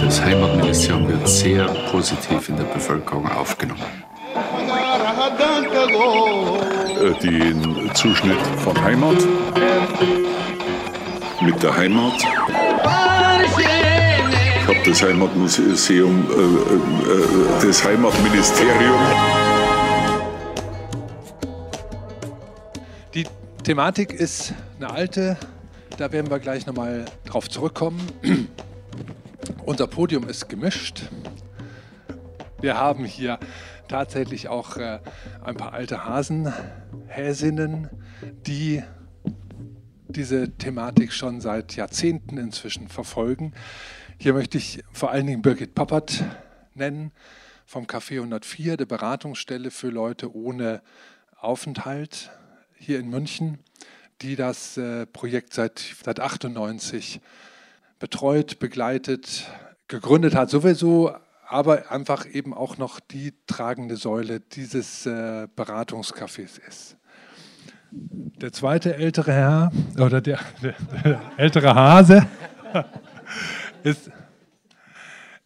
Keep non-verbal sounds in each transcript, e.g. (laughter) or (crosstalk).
Das Heimatministerium wird sehr positiv in der Bevölkerung aufgenommen. Äh, den Zuschnitt von Heimat mit der Heimat. Ich habe das Heimatmuseum, äh, äh, das Heimatministerium. Die Thematik ist eine alte, da werden wir gleich nochmal drauf zurückkommen. (clears throat) Unser Podium ist gemischt. Wir haben hier tatsächlich auch äh, ein paar alte Hasen, Häsinnen, die diese Thematik schon seit Jahrzehnten inzwischen verfolgen. Hier möchte ich vor allen Dingen Birgit Poppert nennen vom Café 104, der Beratungsstelle für Leute ohne Aufenthalt hier in München, die das äh, Projekt seit, seit 98 betreut, begleitet, gegründet hat, sowieso, aber einfach eben auch noch die tragende Säule dieses äh, Beratungscafés ist. Der zweite ältere Herr oder der, der, der ältere Hase (laughs) ist,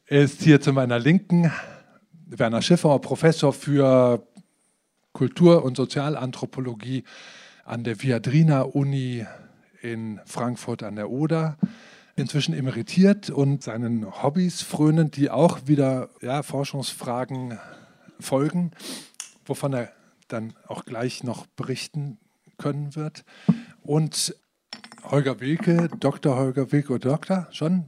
ist hier zu meiner Linken Werner Schiffer, Professor für Kultur- und Sozialanthropologie an der Viadrina Uni in Frankfurt an der Oder. Inzwischen emeritiert und seinen Hobbys frönend, die auch wieder ja, Forschungsfragen folgen, wovon er dann auch gleich noch berichten können wird. Und Holger Wilke, Dr. Holger Wilke oder Doktor, schon?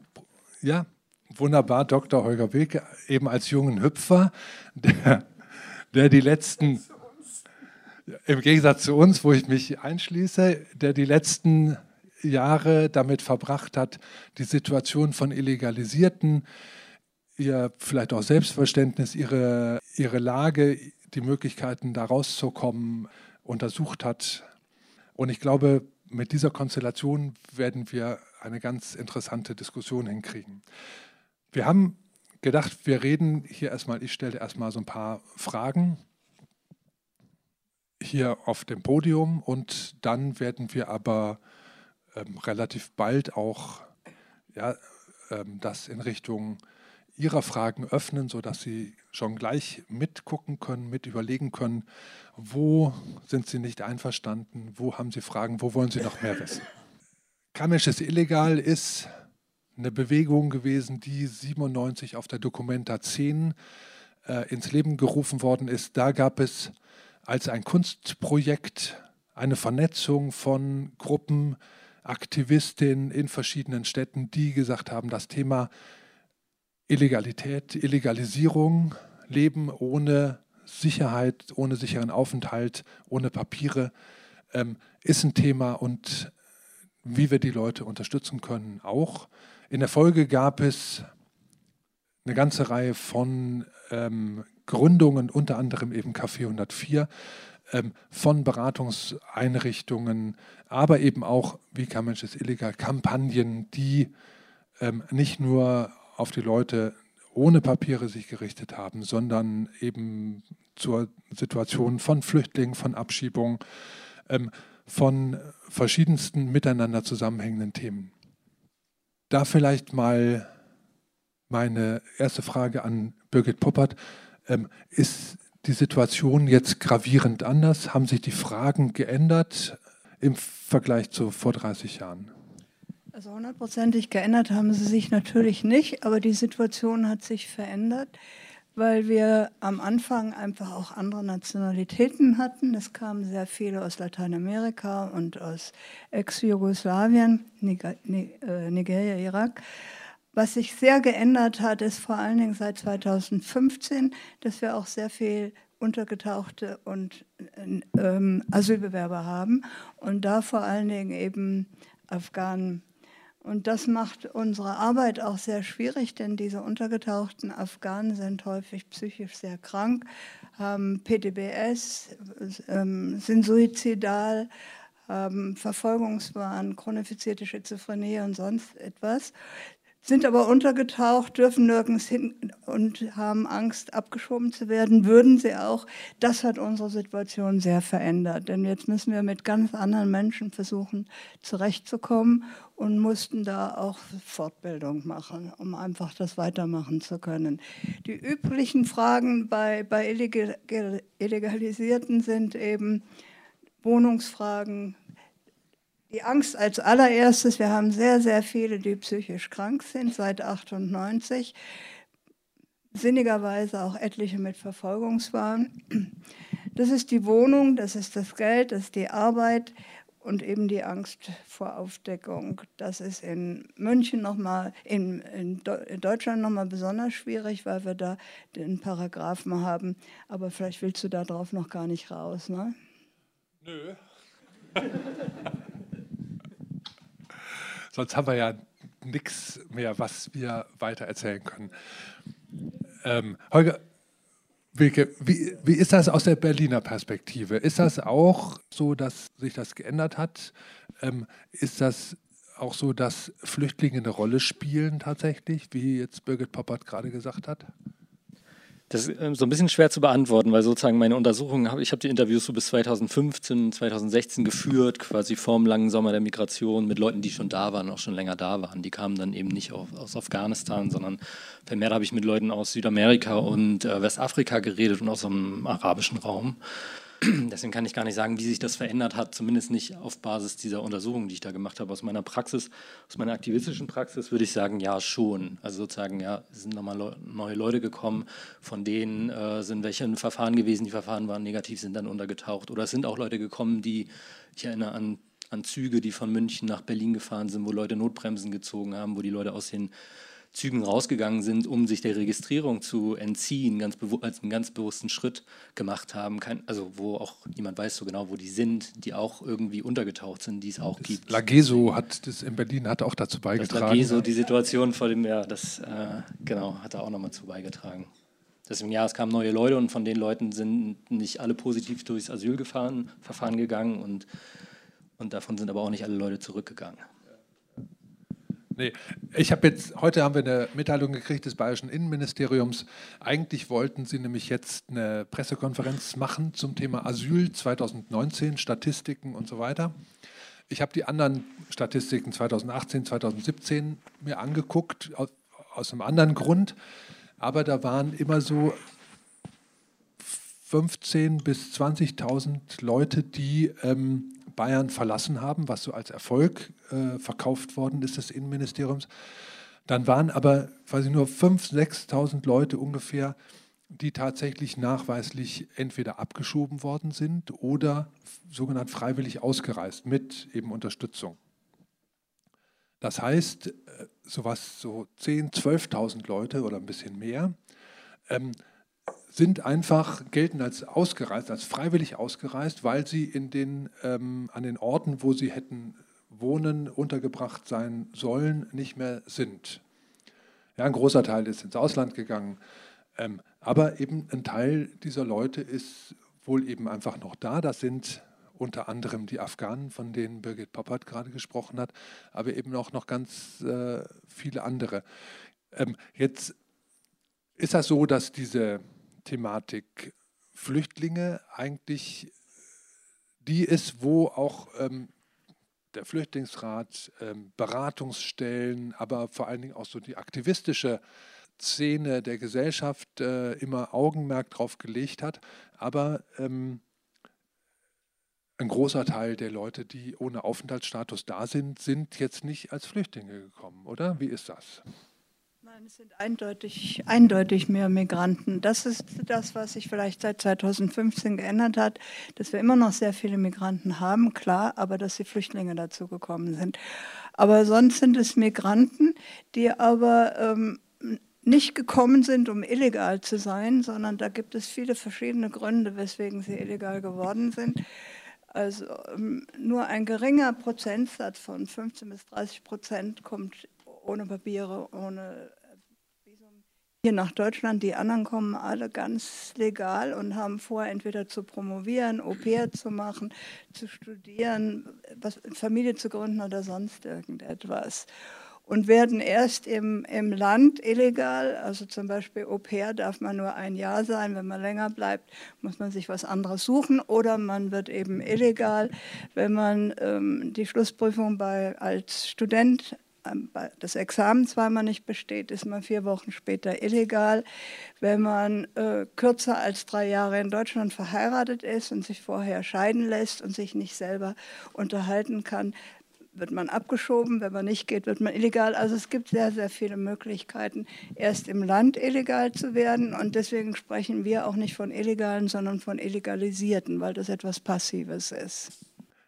Ja, wunderbar, Dr. Holger Wilke, eben als jungen Hüpfer, der, der die letzten, im Gegensatz zu uns, wo ich mich einschließe, der die letzten Jahre damit verbracht hat, die Situation von Illegalisierten, ihr vielleicht auch Selbstverständnis, ihre, ihre Lage, die Möglichkeiten, da rauszukommen, untersucht hat, und ich glaube, mit dieser Konstellation werden wir eine ganz interessante Diskussion hinkriegen. Wir haben gedacht, wir reden hier erstmal, ich stelle erstmal so ein paar Fragen hier auf dem Podium und dann werden wir aber ähm, relativ bald auch ja, ähm, das in Richtung Ihrer Fragen öffnen, sodass Sie schon gleich mitgucken können, mit überlegen können, wo sind Sie nicht einverstanden, wo haben Sie Fragen, wo wollen Sie noch mehr wissen. (laughs) Kamisch ist illegal ist eine Bewegung gewesen, die 97 auf der Documenta 10 äh, ins Leben gerufen worden ist. Da gab es als ein Kunstprojekt eine Vernetzung von Gruppen, Aktivistinnen in verschiedenen Städten, die gesagt haben, das Thema Illegalität, Illegalisierung, Leben ohne Sicherheit, ohne sicheren Aufenthalt, ohne Papiere, ähm, ist ein Thema und wie wir die Leute unterstützen können auch. In der Folge gab es eine ganze Reihe von ähm, Gründungen, unter anderem eben Café 104, ähm, von Beratungseinrichtungen, aber eben auch, wie kann man es illegal, Kampagnen, die ähm, nicht nur auf die Leute ohne Papiere sich gerichtet haben, sondern eben zur Situation von Flüchtlingen, von Abschiebung, ähm, von verschiedensten miteinander zusammenhängenden Themen. Da vielleicht mal meine erste Frage an Birgit Poppert. Ähm, ist die Situation jetzt gravierend anders? Haben sich die Fragen geändert im Vergleich zu vor 30 Jahren? Also hundertprozentig geändert haben sie sich natürlich nicht, aber die Situation hat sich verändert, weil wir am Anfang einfach auch andere Nationalitäten hatten. Es kamen sehr viele aus Lateinamerika und aus Ex-Jugoslawien, äh, Nigeria, Irak. Was sich sehr geändert hat, ist vor allen Dingen seit 2015, dass wir auch sehr viel Untergetauchte und ähm, Asylbewerber haben und da vor allen Dingen eben Afghanen und das macht unsere Arbeit auch sehr schwierig, denn diese untergetauchten Afghanen sind häufig psychisch sehr krank, haben PTBS, ähm, sind suizidal, haben Verfolgungswahn, chronifizierte Schizophrenie und sonst etwas. Sind aber untergetaucht, dürfen nirgends hin und haben Angst, abgeschoben zu werden, würden sie auch. Das hat unsere Situation sehr verändert, denn jetzt müssen wir mit ganz anderen Menschen versuchen, zurechtzukommen und mussten da auch Fortbildung machen, um einfach das weitermachen zu können. Die üblichen Fragen bei, bei Illegalisierten sind eben Wohnungsfragen, die Angst als allererstes, wir haben sehr, sehr viele, die psychisch krank sind seit 98, sinnigerweise auch etliche mit Verfolgungswahn. Das ist die Wohnung, das ist das Geld, das ist die Arbeit und eben die Angst vor Aufdeckung. Das ist in München nochmal, in, in, Deutschland nochmal besonders schwierig, weil wir da den Paragraphen haben. Aber vielleicht willst du darauf noch gar nicht raus, ne? Nö. (laughs) Sonst haben wir ja nichts mehr, was wir weiter erzählen können. Ähm, Holger, Wilke, wie, wie ist das aus der Berliner Perspektive? Ist das auch so, dass sich das geändert hat? Ähm, ist das auch so, dass Flüchtlinge eine Rolle spielen tatsächlich, wie jetzt Birgit Poppert gerade gesagt hat? Das ist ähm, so ein bisschen schwer zu beantworten, weil sozusagen meine Untersuchungen, ich habe die Interviews so bis 2015, 2016 geführt, quasi vorm langen Sommer der Migration mit Leuten, die schon da waren, auch schon länger da waren. Die kamen dann eben nicht aus Afghanistan, sondern vermehrt habe ich mit Leuten aus Südamerika und äh, Westafrika geredet und aus dem arabischen Raum. (clears throat) Deswegen kann ich gar nicht sagen, wie sich das verändert hat, zumindest nicht auf Basis dieser Untersuchung, die ich da gemacht habe. Aus meiner Praxis, aus meiner aktivistischen Praxis würde ich sagen, ja schon. Also sozusagen, ja, es sind nochmal neue Leute gekommen, von denen äh, sind welche in Verfahren gewesen, die Verfahren waren negativ, sind dann untergetaucht. Oder es sind auch Leute gekommen, die, ich erinnere an, an Züge, die von München nach Berlin gefahren sind, wo Leute Notbremsen gezogen haben, wo die Leute aus den Zügen rausgegangen sind, um sich der Registrierung zu entziehen, ganz als einen ganz bewussten Schritt gemacht haben. Kein, also wo auch niemand weiß so genau, wo die sind, die auch irgendwie untergetaucht sind, die es auch das gibt. Lageso hat das in Berlin hat auch dazu beigetragen. Das Lageso, die Situation vor dem Jahr, das äh, genau hat da auch nochmal zu beigetragen. Deswegen ja, es kamen neue Leute und von den Leuten sind nicht alle positiv durchs Asylverfahren gegangen und, und davon sind aber auch nicht alle Leute zurückgegangen. Nee, ich habe jetzt, heute haben wir eine Mitteilung gekriegt des Bayerischen Innenministeriums. Eigentlich wollten sie nämlich jetzt eine Pressekonferenz machen zum Thema Asyl 2019, Statistiken und so weiter. Ich habe die anderen Statistiken 2018, 2017 mir angeguckt, aus, aus einem anderen Grund. Aber da waren immer so 15.000 bis 20.000 Leute, die ähm, Bayern verlassen haben, was so als Erfolg äh, verkauft worden ist des Innenministeriums. Dann waren aber quasi nur 5.000, 6.000 Leute ungefähr, die tatsächlich nachweislich entweder abgeschoben worden sind oder sogenannt freiwillig ausgereist mit eben Unterstützung. Das heißt, äh, sowas so 10.000, 12.000 Leute oder ein bisschen mehr ähm, sind einfach, gelten als ausgereist, als freiwillig ausgereist, weil sie in den, ähm, an den Orten, wo sie hätten wohnen, untergebracht sein sollen, nicht mehr sind. Ja, ein großer Teil ist ins Ausland gegangen, ähm, aber eben ein Teil dieser Leute ist wohl eben einfach noch da. Das sind unter anderem die Afghanen, von denen Birgit Poppert gerade gesprochen hat, aber eben auch noch ganz äh, viele andere. Ähm, jetzt ist das so, dass diese Thematik Flüchtlinge eigentlich die ist, wo auch ähm, der Flüchtlingsrat, ähm, Beratungsstellen, aber vor allen Dingen auch so die aktivistische Szene der Gesellschaft äh, immer Augenmerk drauf gelegt hat. Aber ähm, ein großer Teil der Leute, die ohne Aufenthaltsstatus da sind, sind jetzt nicht als Flüchtlinge gekommen, oder? Wie ist das? Nein, es sind eindeutig, eindeutig mehr Migranten. Das ist das, was sich vielleicht seit 2015 geändert hat, dass wir immer noch sehr viele Migranten haben, klar, aber dass die Flüchtlinge dazu gekommen sind. Aber sonst sind es Migranten, die aber ähm, nicht gekommen sind, um illegal zu sein, sondern da gibt es viele verschiedene Gründe, weswegen sie illegal geworden sind. Also ähm, nur ein geringer Prozentsatz von 15 bis 30 Prozent kommt ohne Papiere, ohne hier nach Deutschland. Die anderen kommen alle ganz legal und haben vor, entweder zu promovieren, Au pair zu machen, zu studieren, was, Familie zu gründen oder sonst irgendetwas. und werden erst im, im Land illegal. Also zum Beispiel Au pair darf man nur ein Jahr sein. Wenn man länger bleibt, muss man sich was anderes suchen. Oder man wird eben illegal, wenn man ähm, die Schlussprüfung bei, als Student das Examen zweimal nicht besteht, ist man vier Wochen später illegal. Wenn man äh, kürzer als drei Jahre in Deutschland verheiratet ist und sich vorher scheiden lässt und sich nicht selber unterhalten kann, wird man abgeschoben. Wenn man nicht geht, wird man illegal. Also es gibt sehr, sehr viele Möglichkeiten, erst im Land illegal zu werden. Und deswegen sprechen wir auch nicht von Illegalen, sondern von Illegalisierten, weil das etwas Passives ist.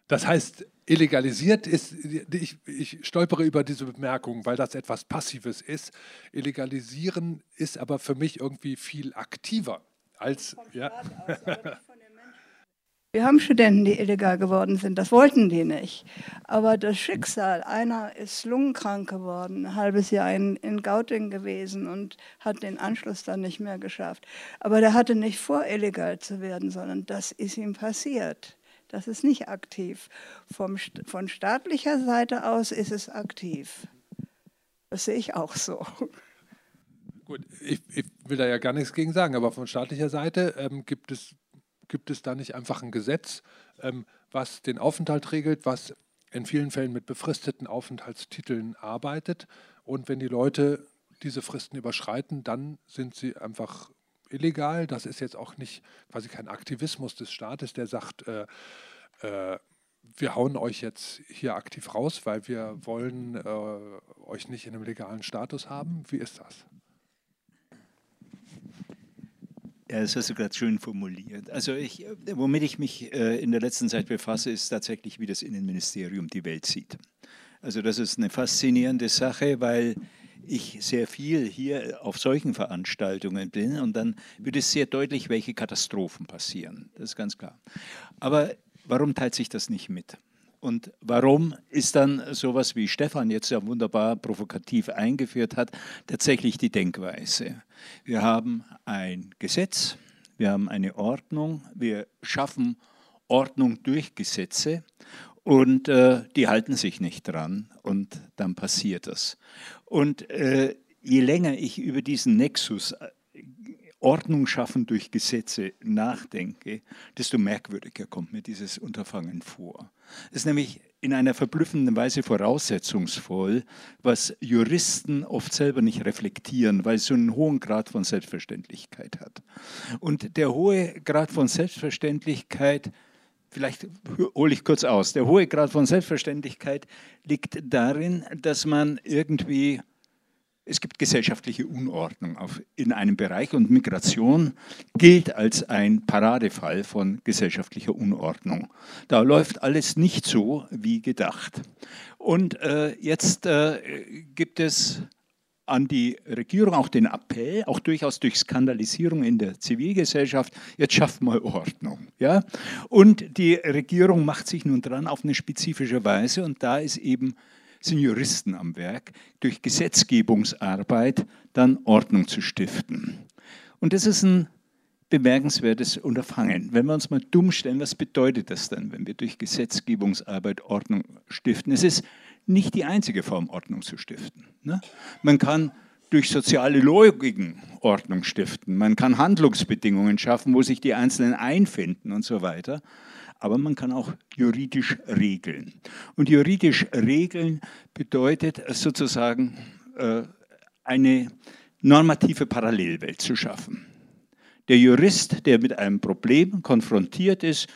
Das heißt, illegalisiert ist, ich, ich, stolpere über diese Bemerkung, weil das etwas Passives ist. Illegalisieren ist aber für mich irgendwie viel aktiver als. Ja. Wir haben Studenten, die illegal geworden sind, das wollten die nicht. Aber das Schicksal, einer ist lungenkrank geworden, ein halbes Jahr in, in Gauting gewesen und hat den Anschluss dann nicht mehr geschafft. Aber der hatte nicht vor, illegal zu werden, sondern das ist ihm passiert. Das ist nicht aktiv. Vom, von staatlicher Seite aus ist es aktiv. Das sehe ich auch so. Gut, ich, ich, will da ja gar nichts gegen sagen, aber von staatlicher Seite ähm, gibt, es, gibt es da nicht einfach ein Gesetz, ähm, was den Aufenthalt regelt, was in vielen Fällen mit befristeten Aufenthaltstiteln arbeitet. Und wenn die Leute diese Fristen überschreiten, dann sind sie einfach illegal. Das ist jetzt auch nicht quasi kein Aktivismus des Staates, der sagt, äh, äh, wir hauen euch jetzt hier aktiv raus, weil wir wollen äh, euch nicht in einem legalen Status haben. Wie ist das? Ja, das hast du gerade schön formuliert. Also ich, womit ich mich äh, in der letzten Zeit befasse, ist tatsächlich, wie das Innenministerium die Welt sieht. Also das ist eine faszinierende Sache, weil ich sehr viel hier auf solchen Veranstaltungen bin und dann wird es sehr deutlich, welche Katastrophen passieren. Das ist ganz klar. Aber warum teilt sich das nicht mit? Und warum ist dann sowas, wie Stefan jetzt ja wunderbar provokativ eingeführt hat, tatsächlich die Denkweise? Wir haben ein Gesetz, wir haben eine Ordnung, wir schaffen Ordnung durch Gesetze und äh, die halten sich nicht dran und dann passiert das. Und äh, je länger ich über diesen Nexus äh, Ordnung schaffen durch Gesetze nachdenke, desto merkwürdiger kommt mir dieses Unterfangen vor. Es ist nämlich in einer verblüffenden Weise voraussetzungsvoll, was Juristen oft selber nicht reflektieren, weil es so einen hohen Grad von Selbstverständlichkeit hat. Und der hohe Grad von Selbstverständlichkeit vielleicht hole ich kurz aus. Der hohe Grad von Selbstverständlichkeit liegt darin, dass man irgendwie, es gibt gesellschaftliche Unordnung auf, in einem Bereich und Migration gilt als ein Paradefall von gesellschaftlicher Unordnung. Da läuft alles nicht so wie gedacht. Und äh, jetzt äh, gibt es an die Regierung auch den Appell, auch durchaus durch Skandalisierung in der Zivilgesellschaft, jetzt schafft mal Ordnung. Ja? Und die Regierung macht sich nun dran auf eine spezifische Weise und da ist eben, sind Juristen am Werk, durch Gesetzgebungsarbeit dann Ordnung zu stiften. Und das ist ein bemerkenswertes Unterfangen. Wenn wir uns mal dumm stellen, was bedeutet das dann, wenn wir durch Gesetzgebungsarbeit Ordnung stiften? Es ist nicht die einzige Form, Ordnung zu stiften. Ne? Man kann durch soziale Logiken Ordnung stiften. Man kann Handlungsbedingungen schaffen, wo sich die Einzelnen einfinden und so weiter. Aber man kann auch juridisch regeln. Und juridisch regeln bedeutet sozusagen äh, eine normative Parallelwelt zu schaffen. Der Jurist, der mit einem Problem konfrontiert ist,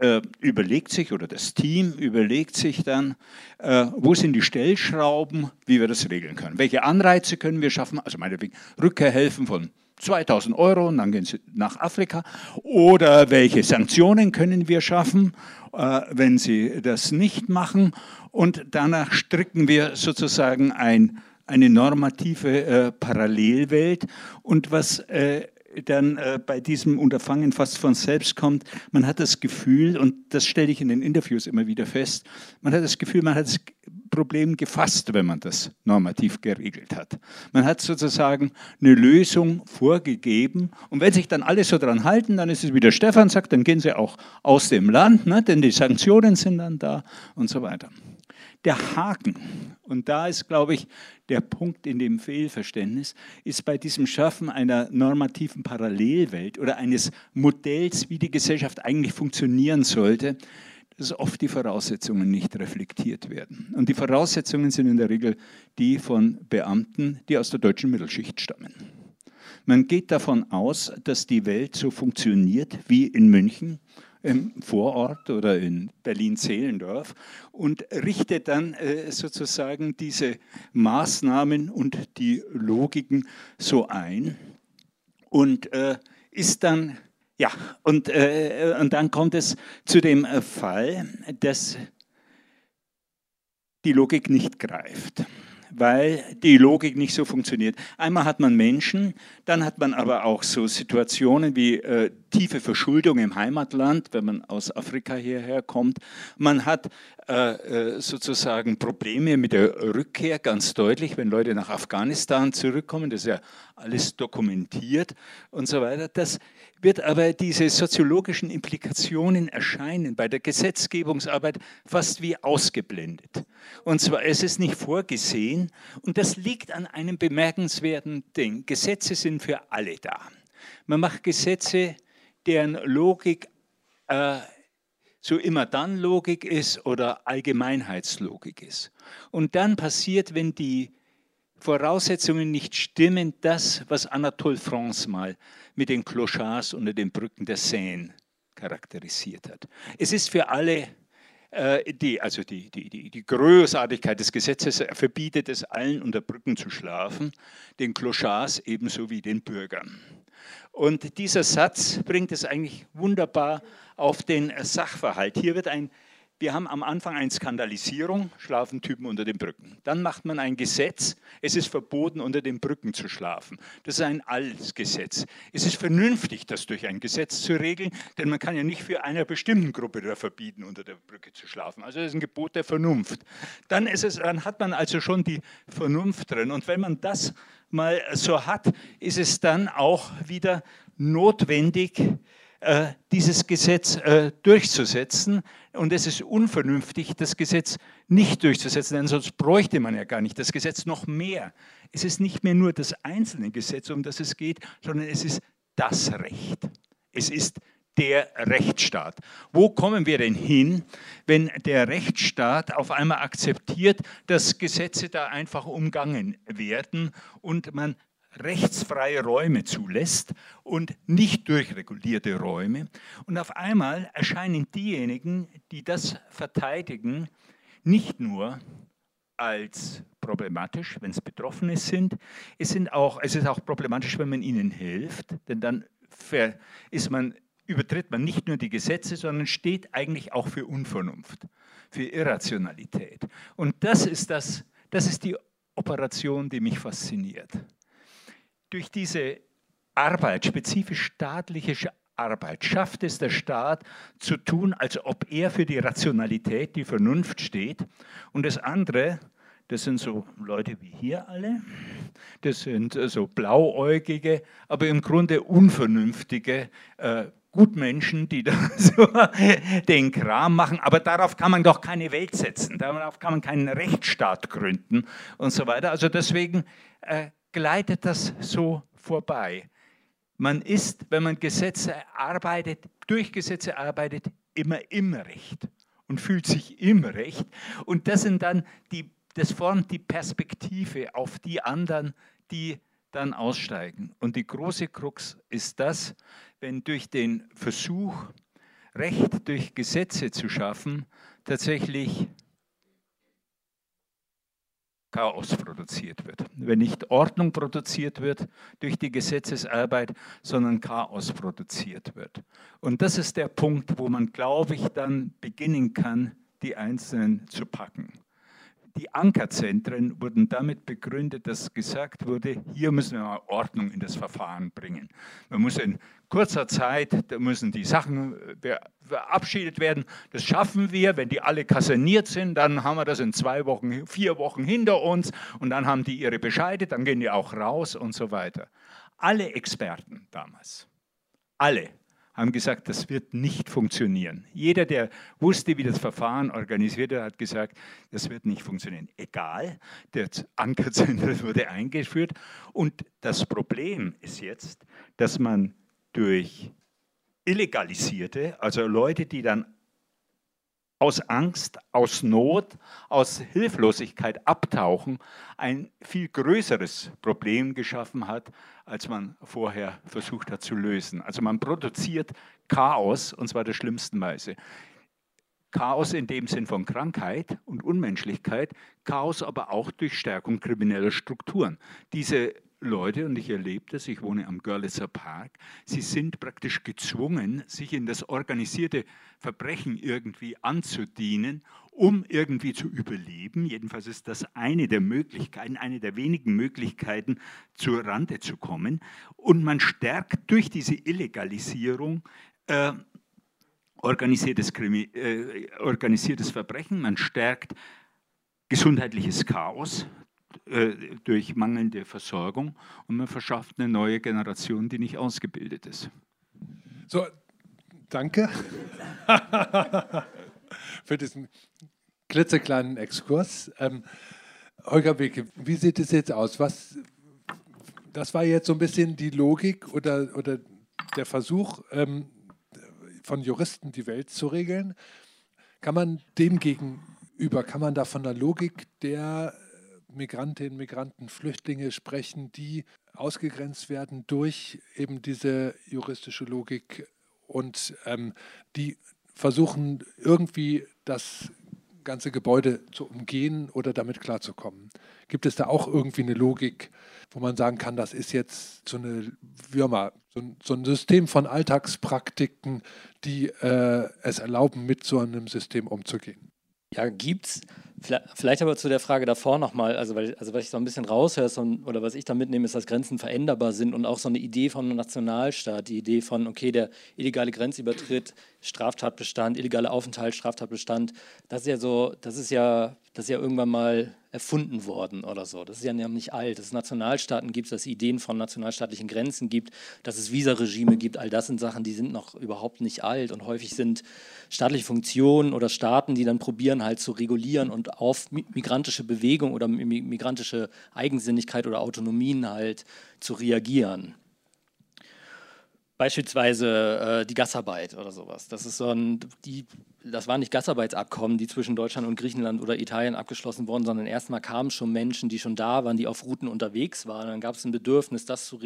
äh, überlegt sich, oder das Team überlegt sich dann, äh, wo sind die Stellschrauben, wie wir das regeln können. Welche Anreize können wir schaffen? Also meinetwegen Rückkehrhelfen von 2000 Euro und dann gehen sie nach Afrika. Oder welche Sanktionen können wir schaffen, äh, wenn sie das nicht machen? Und danach stricken wir sozusagen ein, eine normative äh, Parallelwelt. Und was äh, dann äh, bei diesem Unterfangen fast von selbst kommt, man hat das Gefühl, und das stelle ich in den Interviews immer wieder fest, man hat das Gefühl, man hat das Problem gefasst, wenn man das normativ geregelt hat. Man hat sozusagen eine Lösung vorgegeben und wenn sich dann alle so dran halten, dann ist es wie der Stefan sagt, dann gehen sie auch aus dem Land, ne, denn die Sanktionen sind dann da und so weiter. Der Haken, und da ist, glaube ich, der Punkt in dem Fehlverständnis, ist bei diesem Schaffen einer normativen Parallelwelt oder eines Modells, wie die Gesellschaft eigentlich funktionieren sollte, dass oft die Voraussetzungen nicht reflektiert werden. Und die Voraussetzungen sind in der Regel die von Beamten, die aus der deutschen Mittelschicht stammen. Man geht davon aus, dass die Welt so funktioniert wie in München im Vorort oder in Berlin-Zehlendorf und richtet dann äh, sozusagen diese Maßnahmen und die Logiken so ein und äh, ist dann, ja, und, äh, und dann kommt es zu dem Fall, dass die Logik nicht greift weil die Logik nicht so funktioniert. Einmal hat man Menschen, dann hat man aber auch so Situationen wie äh, tiefe Verschuldung im Heimatland, wenn man aus Afrika hierher kommt. Man hat äh, äh, sozusagen Probleme mit der Rückkehr ganz deutlich, wenn Leute nach Afghanistan zurückkommen. Das ist ja alles dokumentiert und so weiter. Das wird aber diese soziologischen Implikationen erscheinen bei der Gesetzgebungsarbeit fast wie ausgeblendet. Und zwar es ist nicht vorgesehen und das liegt an einem bemerkenswerten Ding. Gesetze sind für alle da. Man macht Gesetze, deren Logik äh, so immer dann Logik ist oder Allgemeinheitslogik ist. Und dann passiert, wenn die Voraussetzungen nicht stimmen, das, was Anatole France mal mit den Clochards unter den Brücken der Seine charakterisiert hat. Es ist für alle äh, die, also die, die, die, die Großartigkeit des Gesetzes verbietet es allen unter Brücken zu schlafen, den Clochards ebenso wie den Bürgern. Und dieser Satz bringt es eigentlich wunderbar auf den Sachverhalt. Hier wird ein, wir haben am Anfang eine Skandalisierung, schlafen Typen unter den Brücken. Dann macht man ein Gesetz, es ist verboten, unter den Brücken zu schlafen. Das ist ein altes Gesetz. Es ist vernünftig, das durch ein Gesetz zu regeln, denn man kann ja nicht für einer bestimmten Gruppe da verbieten, unter der Brücke zu schlafen. Also das ist ein Gebot der Vernunft. Dann, ist es, dann hat man also schon die Vernunft drin. Und wenn man das mal so hat, ist es dann auch wieder notwendig, dieses Gesetz äh, durchzusetzen. Und es ist unvernünftig, das Gesetz nicht durchzusetzen, denn sonst bräuchte man ja gar nicht das Gesetz noch mehr. Es ist nicht mehr nur das einzelne Gesetz, um das es geht, sondern es ist das Recht. Es ist der Rechtsstaat. Wo kommen wir denn hin, wenn der Rechtsstaat auf einmal akzeptiert, dass Gesetze da einfach umgangen werden und man rechtsfreie Räume zulässt und nicht durchregulierte Räume. Und auf einmal erscheinen diejenigen, die das verteidigen, nicht nur als problematisch, wenn es Betroffene sind. Es, sind auch, es ist auch problematisch, wenn man ihnen hilft, denn dann ist man, übertritt man nicht nur die Gesetze, sondern steht eigentlich auch für Unvernunft, für Irrationalität. Und das ist, das, das ist die Operation, die mich fasziniert durch diese Arbeit, spezifisch staatliche Arbeit, schafft es der Staat zu tun, als ob er für die Rationalität, die Vernunft steht. Und das andere, das sind so Leute wie hier alle, das sind so blauäugige, aber im Grunde unvernünftige äh, Gutmenschen, die (laughs) da so den Kram machen, aber darauf kann man doch keine Welt setzen, darauf kann man keinen Rechtsstaat gründen und so weiter. Also deswegen äh, gleitet das so vorbei. Man ist, wenn man Gesetze arbeitet, durch Gesetze arbeitet, immer im Recht und fühlt sich im Recht. Und das sind dann die, das formt die Perspektive auf die anderen, die dann aussteigen. Und die große Krux ist das, wenn durch den Versuch, Recht durch Gesetze zu schaffen, tatsächlich Chaos produziert wird. Wenn nicht Ordnung produziert wird durch die Gesetzesarbeit, sondern Chaos produziert wird. Und das ist der Punkt, wo man, glaube ich, dann beginnen kann, die Einzelnen zu packen. Die Ankerzentren wurden damit begründet, dass gesagt wurde, hier müssen wir mal Ordnung in das Verfahren bringen. Man muss in kurzer Zeit, da müssen die Sachen äh, verabschiedet werden. Das schaffen wir. Wenn die alle kaserniert sind, dann haben wir das in zwei Wochen, vier Wochen hinter uns und dann haben die ihre Bescheide, dann gehen die auch raus und so weiter. Alle Experten damals, alle haben gesagt, das wird nicht funktionieren. Jeder, der wusste, wie das Verfahren organisiert wird, hat gesagt, das wird nicht funktionieren. Egal, das Ankerzentrum (laughs) wurde eingeführt. Und das Problem ist jetzt, dass man durch Illegalisierte, also Leute, die dann aus Angst, aus Not, aus Hilflosigkeit abtauchen, ein viel größeres Problem geschaffen hat, als man vorher versucht hat zu lösen. Also man produziert Chaos, und zwar der schlimmsten Weise. Chaos in dem Sinn von Krankheit und Unmenschlichkeit, Chaos aber auch durch Stärkung krimineller Strukturen. Diese Leute, und ich erlebe das, ich wohne am Görlitzer Park, sie sind praktisch gezwungen, sich in das organisierte Verbrechen irgendwie anzudienen, um irgendwie zu überleben. Jedenfalls ist das eine der Möglichkeiten, eine der wenigen Möglichkeiten, zur Rande zu kommen. Und man stärkt durch diese Illegalisierung äh, organisiertes, Krimi, äh, organisiertes Verbrechen, man stärkt gesundheitliches Chaos, äh, durch mangelnde Versorgung und man verschafft eine neue Generation, die nicht ausgebildet ist. So, danke (laughs) für diesen klitzekleinen Exkurs. Ähm, Holger Beke, wie sieht es jetzt aus? Was, das war jetzt so ein bisschen die Logik oder, oder der Versuch ähm, von Juristen, die Welt zu regeln. Kann man dem gegenüber, kann man da von der Logik der Migrantinnen, Migranten, Flüchtlinge sprechen, die ausgegrenzt werden durch eben diese juristische Logik und ähm, die versuchen irgendwie das ganze Gebäude zu umgehen oder damit klarzukommen. Gibt es da auch irgendwie eine Logik, wo man sagen kann, das ist jetzt so eine Würmer, so ein, so ein System von Alltagspraktiken, die äh, es erlauben, mit so einem System umzugehen? Ja, gibt's. Vielleicht aber zu der Frage davor nochmal, also, weil, also was ich so ein bisschen raushöre so, oder was ich da mitnehme, ist, dass Grenzen veränderbar sind und auch so eine Idee von einem Nationalstaat, die Idee von, okay, der illegale Grenzübertritt, Straftatbestand, illegale Aufenthalt, Straftatbestand, das ist ja so, das ist ja, das ist ja irgendwann mal erfunden worden oder so. Das ist ja nicht alt. Dass es Nationalstaaten gibt, dass es Ideen von nationalstaatlichen Grenzen gibt, dass es Visaregime gibt. All das sind Sachen, die sind noch überhaupt nicht alt und häufig sind staatliche Funktionen oder Staaten, die dann probieren halt zu regulieren und auf migrantische Bewegung oder migrantische Eigensinnigkeit oder Autonomien halt zu reagieren. Beispielsweise äh, die Gassarbeit oder sowas. Das ist so ein, die, das waren nicht Gassarbeitsabkommen, die zwischen Deutschland und Griechenland oder Italien abgeschlossen wurden, sondern erstmal kamen schon Menschen, die schon da waren, die auf Routen unterwegs waren. Dann gab es ein Bedürfnis, das zu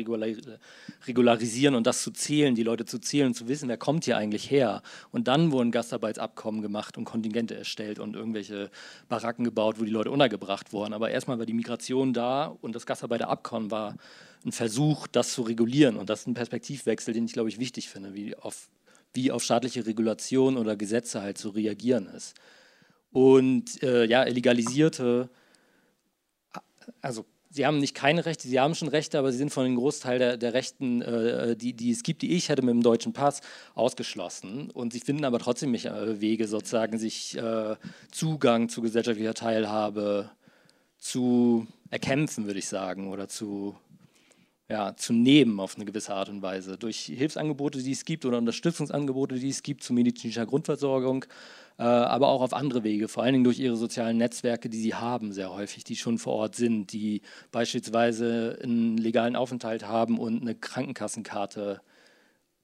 regularisieren und das zu zählen, die Leute zu zählen zu wissen, wer kommt hier eigentlich her. Und dann wurden Gastarbeitsabkommen gemacht und Kontingente erstellt und irgendwelche Baracken gebaut, wo die Leute untergebracht wurden. Aber erstmal war die Migration da und das Gastarbeiterabkommen war ein Versuch, das zu regulieren. Und das ist ein Perspektivwechsel, den ich, glaube ich, wichtig finde, wie auf, wie auf staatliche Regulation oder Gesetze halt zu reagieren ist. Und äh, ja, illegalisierte, also sie haben nicht keine Rechte, sie haben schon Rechte, aber sie sind von dem Großteil der, der Rechten, äh, die, die es gibt, die ich hätte mit dem deutschen Pass, ausgeschlossen. Und sie finden aber trotzdem äh, Wege, sozusagen sich äh, Zugang zu gesellschaftlicher Teilhabe zu erkämpfen, würde ich sagen, oder zu ja, zu nehmen auf eine gewisse Art und Weise. Durch Hilfsangebote, die es gibt oder Unterstützungsangebote, die es gibt zu medizinischer Grundversorgung, äh, aber auch auf andere Wege, vor allen Dingen durch ihre sozialen Netzwerke, die sie haben, sehr häufig, die schon vor Ort sind, die beispielsweise einen legalen Aufenthalt haben und eine Krankenkassenkarte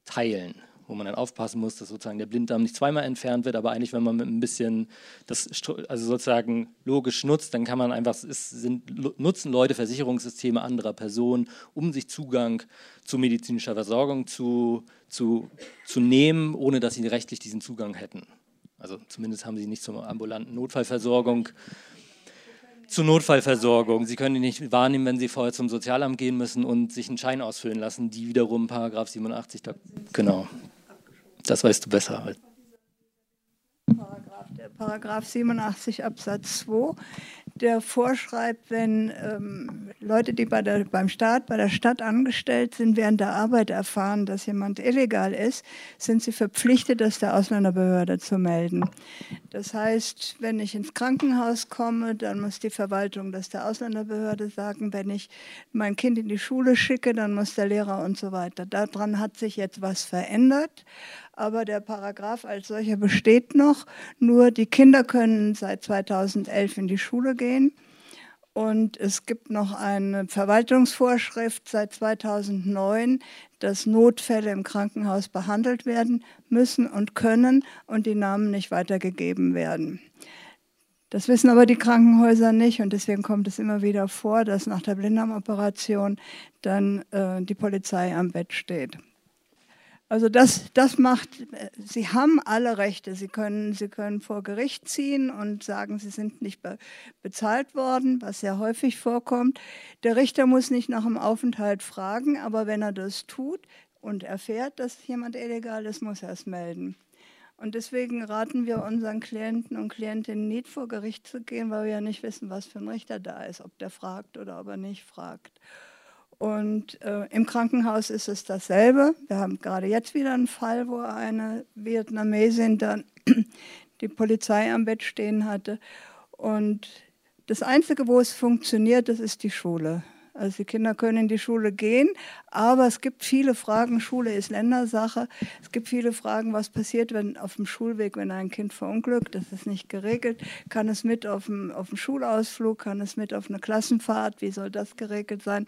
teilen wo man dann aufpassen muss, dass sozusagen der Blinddarm nicht zweimal entfernt wird, aber eigentlich, wenn man mit ein bisschen das also sozusagen logisch nutzt, dann kann man einfach, es sind, nutzen Leute Versicherungssysteme anderer Personen, um sich Zugang zu medizinischer Versorgung zu, zu, zu nehmen, ohne dass sie rechtlich diesen Zugang hätten. Also zumindest haben sie nicht zur ambulanten Notfallversorgung zur Notfallversorgung. Sie können die nicht wahrnehmen, wenn Sie vorher zum Sozialamt gehen müssen und sich einen Schein ausfüllen lassen, die wiederum Paragraph 87, da, genau, das weißt du besser. Paragraph, der Paragraph 87 Absatz 2, der vorschreibt, wenn ähm, Leute, die bei der, beim Staat, bei der Stadt angestellt sind, während der Arbeit erfahren, dass jemand illegal ist, sind sie verpflichtet, das der Ausländerbehörde zu melden. Das heißt, wenn ich ins Krankenhaus komme, dann muss die Verwaltung das der Ausländerbehörde sagen. Wenn ich mein Kind in die Schule schicke, dann muss der Lehrer und so weiter. Daran hat sich jetzt was verändert aber der Paragraph als solcher besteht noch. Nur die Kinder können seit 2011 in die Schule gehen. Und es gibt noch eine Verwaltungsvorschrift seit 2009, dass Notfälle im Krankenhaus behandelt werden müssen und können und die Namen nicht weitergegeben werden. Das wissen aber die Krankenhäuser nicht und deswegen kommt es immer wieder vor, dass nach der Blinddarmoperation dann äh, die Polizei am Bett steht. Also das, das macht, Sie haben alle Rechte. Sie können, Sie können vor Gericht ziehen und sagen, Sie sind nicht be bezahlt worden, was sehr häufig vorkommt. Der Richter muss nicht nach dem Aufenthalt fragen, aber wenn er das tut und erfährt, dass jemand illegal ist, muss er es melden. Und deswegen raten wir unseren Klienten und Klientinnen nicht vor Gericht zu gehen, weil wir ja nicht wissen, was für ein Richter da ist, ob der fragt oder ob er nicht fragt. Und äh, im Krankenhaus ist es dasselbe. Wir haben gerade jetzt wieder einen Fall, wo eine Vietnamesin dann (clears throat) die Polizei am Bett stehen hatte. Und das Einzige, wo es funktioniert, das ist die Schule. Also die Kinder können in die Schule gehen, aber es gibt viele Fragen. Schule ist Ländersache. Es gibt viele Fragen, was passiert, wenn auf dem Schulweg, wenn ein Kind verunglückt, das ist nicht geregelt. Kann es mit auf dem, auf dem Schulausflug, kann es mit auf eine Klassenfahrt? Wie soll das geregelt sein?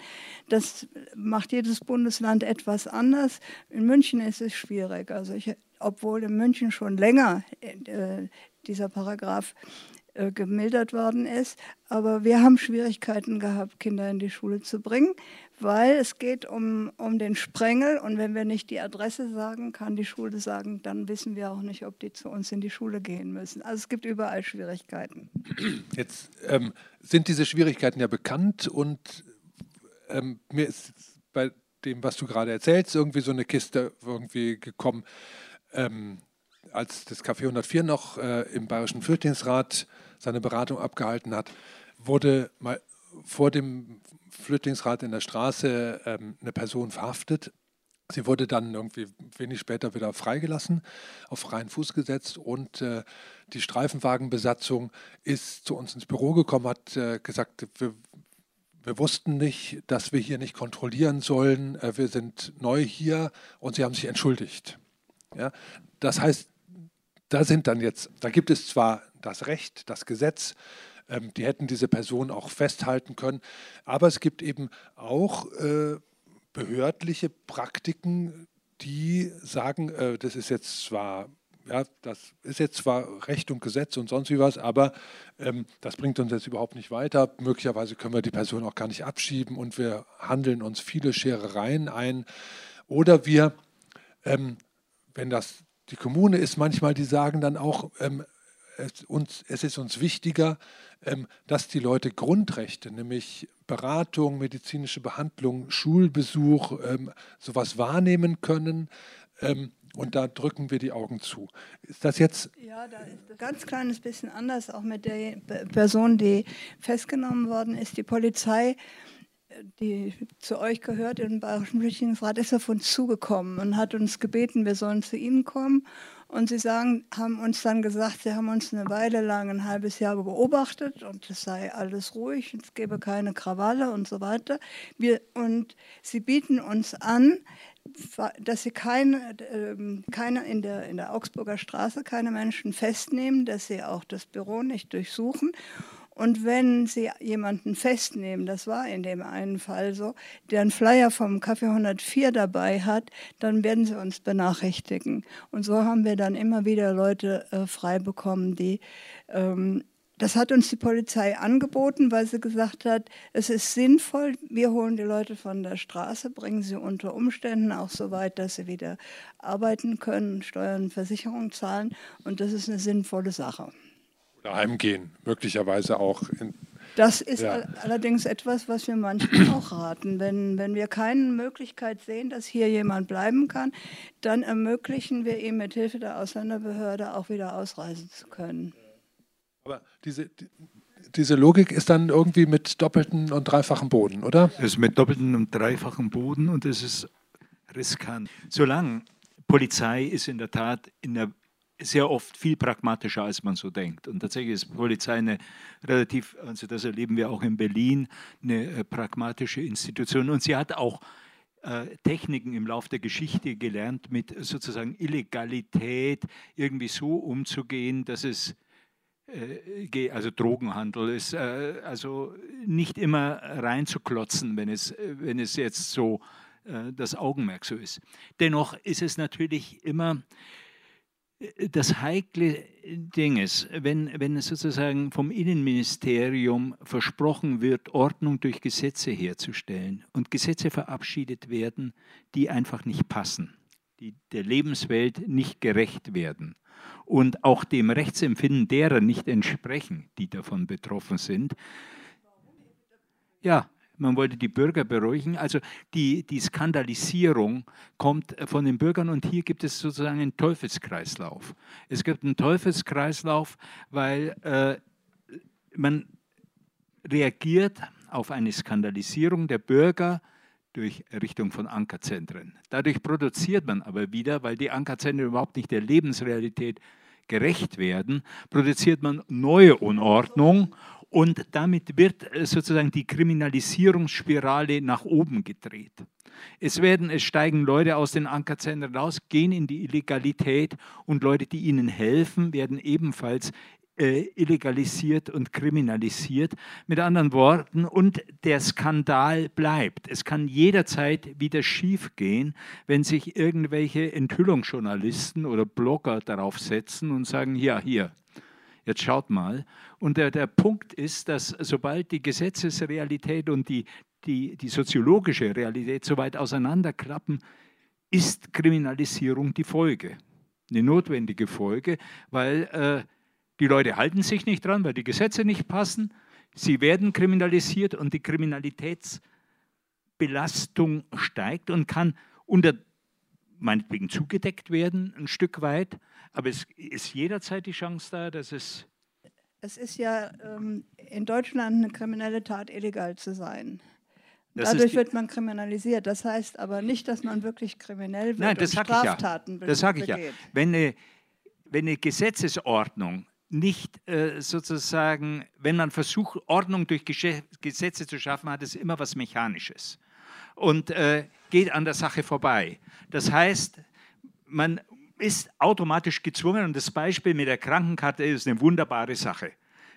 Das macht jedes Bundesland etwas anders. In München ist es schwierig. Also ich, obwohl in München schon länger äh, dieser Paragraph äh, gemildert worden ist. Aber wir haben Schwierigkeiten gehabt, Kinder in die Schule zu bringen, weil es geht um, um den Sprengel und wenn wir nicht die Adresse sagen, kann die Schule sagen, dann wissen wir auch nicht, ob die zu uns in die Schule gehen müssen. Also es gibt überall Schwierigkeiten. Jetzt ähm, sind diese Schwierigkeiten ja bekannt und ähm, mir ist bei dem, was du gerade erzählst, irgendwie so eine Kiste irgendwie gekommen. Ähm, als das Café 104 noch äh, im Bayerischen Flüchtlingsrat seine Beratung abgehalten hat, wurde mal vor dem Flüchtlingsrat in der Straße ähm, eine Person verhaftet. Sie wurde dann irgendwie wenig später wieder freigelassen, auf freien Fuß gesetzt und äh, die Streifenwagenbesatzung ist zu uns ins Büro gekommen, hat äh, gesagt, wir, wir, wussten nicht, dass wir hier nicht kontrollieren sollen, äh, wir sind neu hier und sie haben sich entschuldigt. Ja? Das heißt, da sind dann jetzt, da gibt es zwar das Recht, das Gesetz, ähm, die hätten diese Person auch festhalten können, aber es gibt eben auch äh, behördliche Praktiken, die sagen, äh, das ist jetzt zwar ja, das ist jetzt zwar Recht und Gesetz und sonst wie was, aber ähm, das bringt uns jetzt überhaupt nicht weiter. Möglicherweise können wir die Person auch gar nicht abschieben und wir handeln uns viele Scherereien ein. Oder wir, ähm, wenn das die Kommune ist manchmal, die sagen dann auch, ähm, es, uns, es, ist uns wichtiger, ähm, dass die Leute Grundrechte, nämlich Beratung, medizinische Behandlung, Schulbesuch, ähm, sowas wahrnehmen können. Ähm, und da drücken wir die Augen zu. Ist das jetzt? Ja, da ist ein ganz kleines bisschen anders, auch mit der Person, die festgenommen worden ist. Die Polizei die zu euch gehört, im Bayerischen Flüchtlingsrat, ist auf uns zugekommen und hat uns gebeten, wir sollen zu Ihnen kommen. Und Sie sagen, haben uns dann gesagt, Sie haben uns eine Weile lang, ein halbes Jahr beobachtet und es sei alles ruhig, es gebe keine Krawalle und so weiter. Wir, und Sie bieten uns an, dass Sie keine, ähm, keine in, der, in der Augsburger Straße keine Menschen festnehmen, dass Sie auch das Büro nicht durchsuchen und wenn Sie jemanden festnehmen, das war in dem einen Fall so, der einen Flyer vom Café 104 dabei hat, dann werden Sie uns benachrichtigen. Und so haben wir dann immer wieder Leute äh, frei bekommen, die ähm, das hat uns die Polizei angeboten, weil sie gesagt hat, es ist sinnvoll, wir holen die Leute von der Straße, bringen sie unter Umständen auch so weit, dass sie wieder arbeiten können, Steuern Versicherung zahlen. Und das ist eine sinnvolle Sache heimgehen, möglicherweise auch. In, das ist ja. allerdings etwas, was wir manchmal auch raten. Wenn, wenn wir keine Möglichkeit sehen, dass hier jemand bleiben kann, dann ermöglichen wir ihm mit Hilfe der Ausländerbehörde auch wieder ausreisen zu können. Aber diese, diese Logik ist dann irgendwie mit doppelten und dreifachen Boden, oder? Es ist mit doppelten und dreifachen Boden und es ist riskant. Solange Polizei ist in der Tat in der sehr oft viel pragmatischer, als man so denkt. Und tatsächlich ist Polizei eine relativ, also das erleben wir auch in Berlin, eine äh, pragmatische Institution. Und sie hat auch äh, Techniken im Laufe der Geschichte gelernt, mit sozusagen Illegalität irgendwie so umzugehen, dass es äh, also Drogenhandel ist also nicht immer reinzuklotzen, wenn es, wenn es jetzt so das Augenmerk so ist. Dennoch ist es natürlich immer das heikle Ding ist, wenn, wenn sozusagen vom Innenministerium versprochen wird, Ordnung durch Gesetze herzustellen und Gesetze verabschiedet werden, die einfach nicht passen, die der Lebenswelt nicht gerecht werden und auch dem Rechtsempfinden derer nicht entsprechen, die davon betroffen sind. Ja, man wollte die Bürger beruhigen. Also die, die Skandalisierung kommt von den Bürgern und hier gibt es sozusagen einen Teufelskreislauf. Es gibt einen Teufelskreislauf, weil äh, man reagiert auf eine Skandalisierung der Bürger durch Errichtung von Ankerzentren. Dadurch produziert man aber wieder, weil die Ankerzentren überhaupt nicht der Lebensrealität gerecht werden, produziert man neue Unordnung und damit wird äh, sozusagen die Kriminalisierungsspirale nach oben gedreht. Es, werden, es steigen Leute aus den Ankerzentren raus, gehen in die Illegalität und Leute, die ihnen helfen, werden ebenfalls äh, illegalisiert und kriminalisiert. Mit anderen Worten, und der Skandal bleibt. Es kann jederzeit wieder schiefgehen, wenn sich irgendwelche Enthüllungsjournalisten oder Blogger darauf setzen und sagen, ja, hier, Jetzt schaut mal. Und der, der Punkt ist, dass sobald die Gesetzesrealität und die, die, die soziologische Realität so weit auseinanderklappen, ist Kriminalisierung die Folge. Eine notwendige Folge, weil äh, die Leute halten sich nicht dran, weil die Gesetze nicht passen. Sie werden kriminalisiert und die Kriminalitätsbelastung steigt und kann unter meinetwegen zugedeckt werden, ein Stück weit. Aber es ist jederzeit die Chance da, dass es. Es ist ja ähm, in Deutschland eine kriminelle Tat, illegal zu sein. Das Dadurch wird man kriminalisiert. Das heißt aber nicht, dass man wirklich kriminell wird Nein, das und Straftaten ja. Das sage ich ja. Wenn eine, wenn eine Gesetzesordnung nicht äh, sozusagen, wenn man versucht, Ordnung durch Gesetze zu schaffen, hat es immer was Mechanisches und äh, geht an der Sache vorbei. Das heißt, man ist automatisch gezwungen, und das Beispiel mit der Krankenkarte ist eine wunderbare Sache.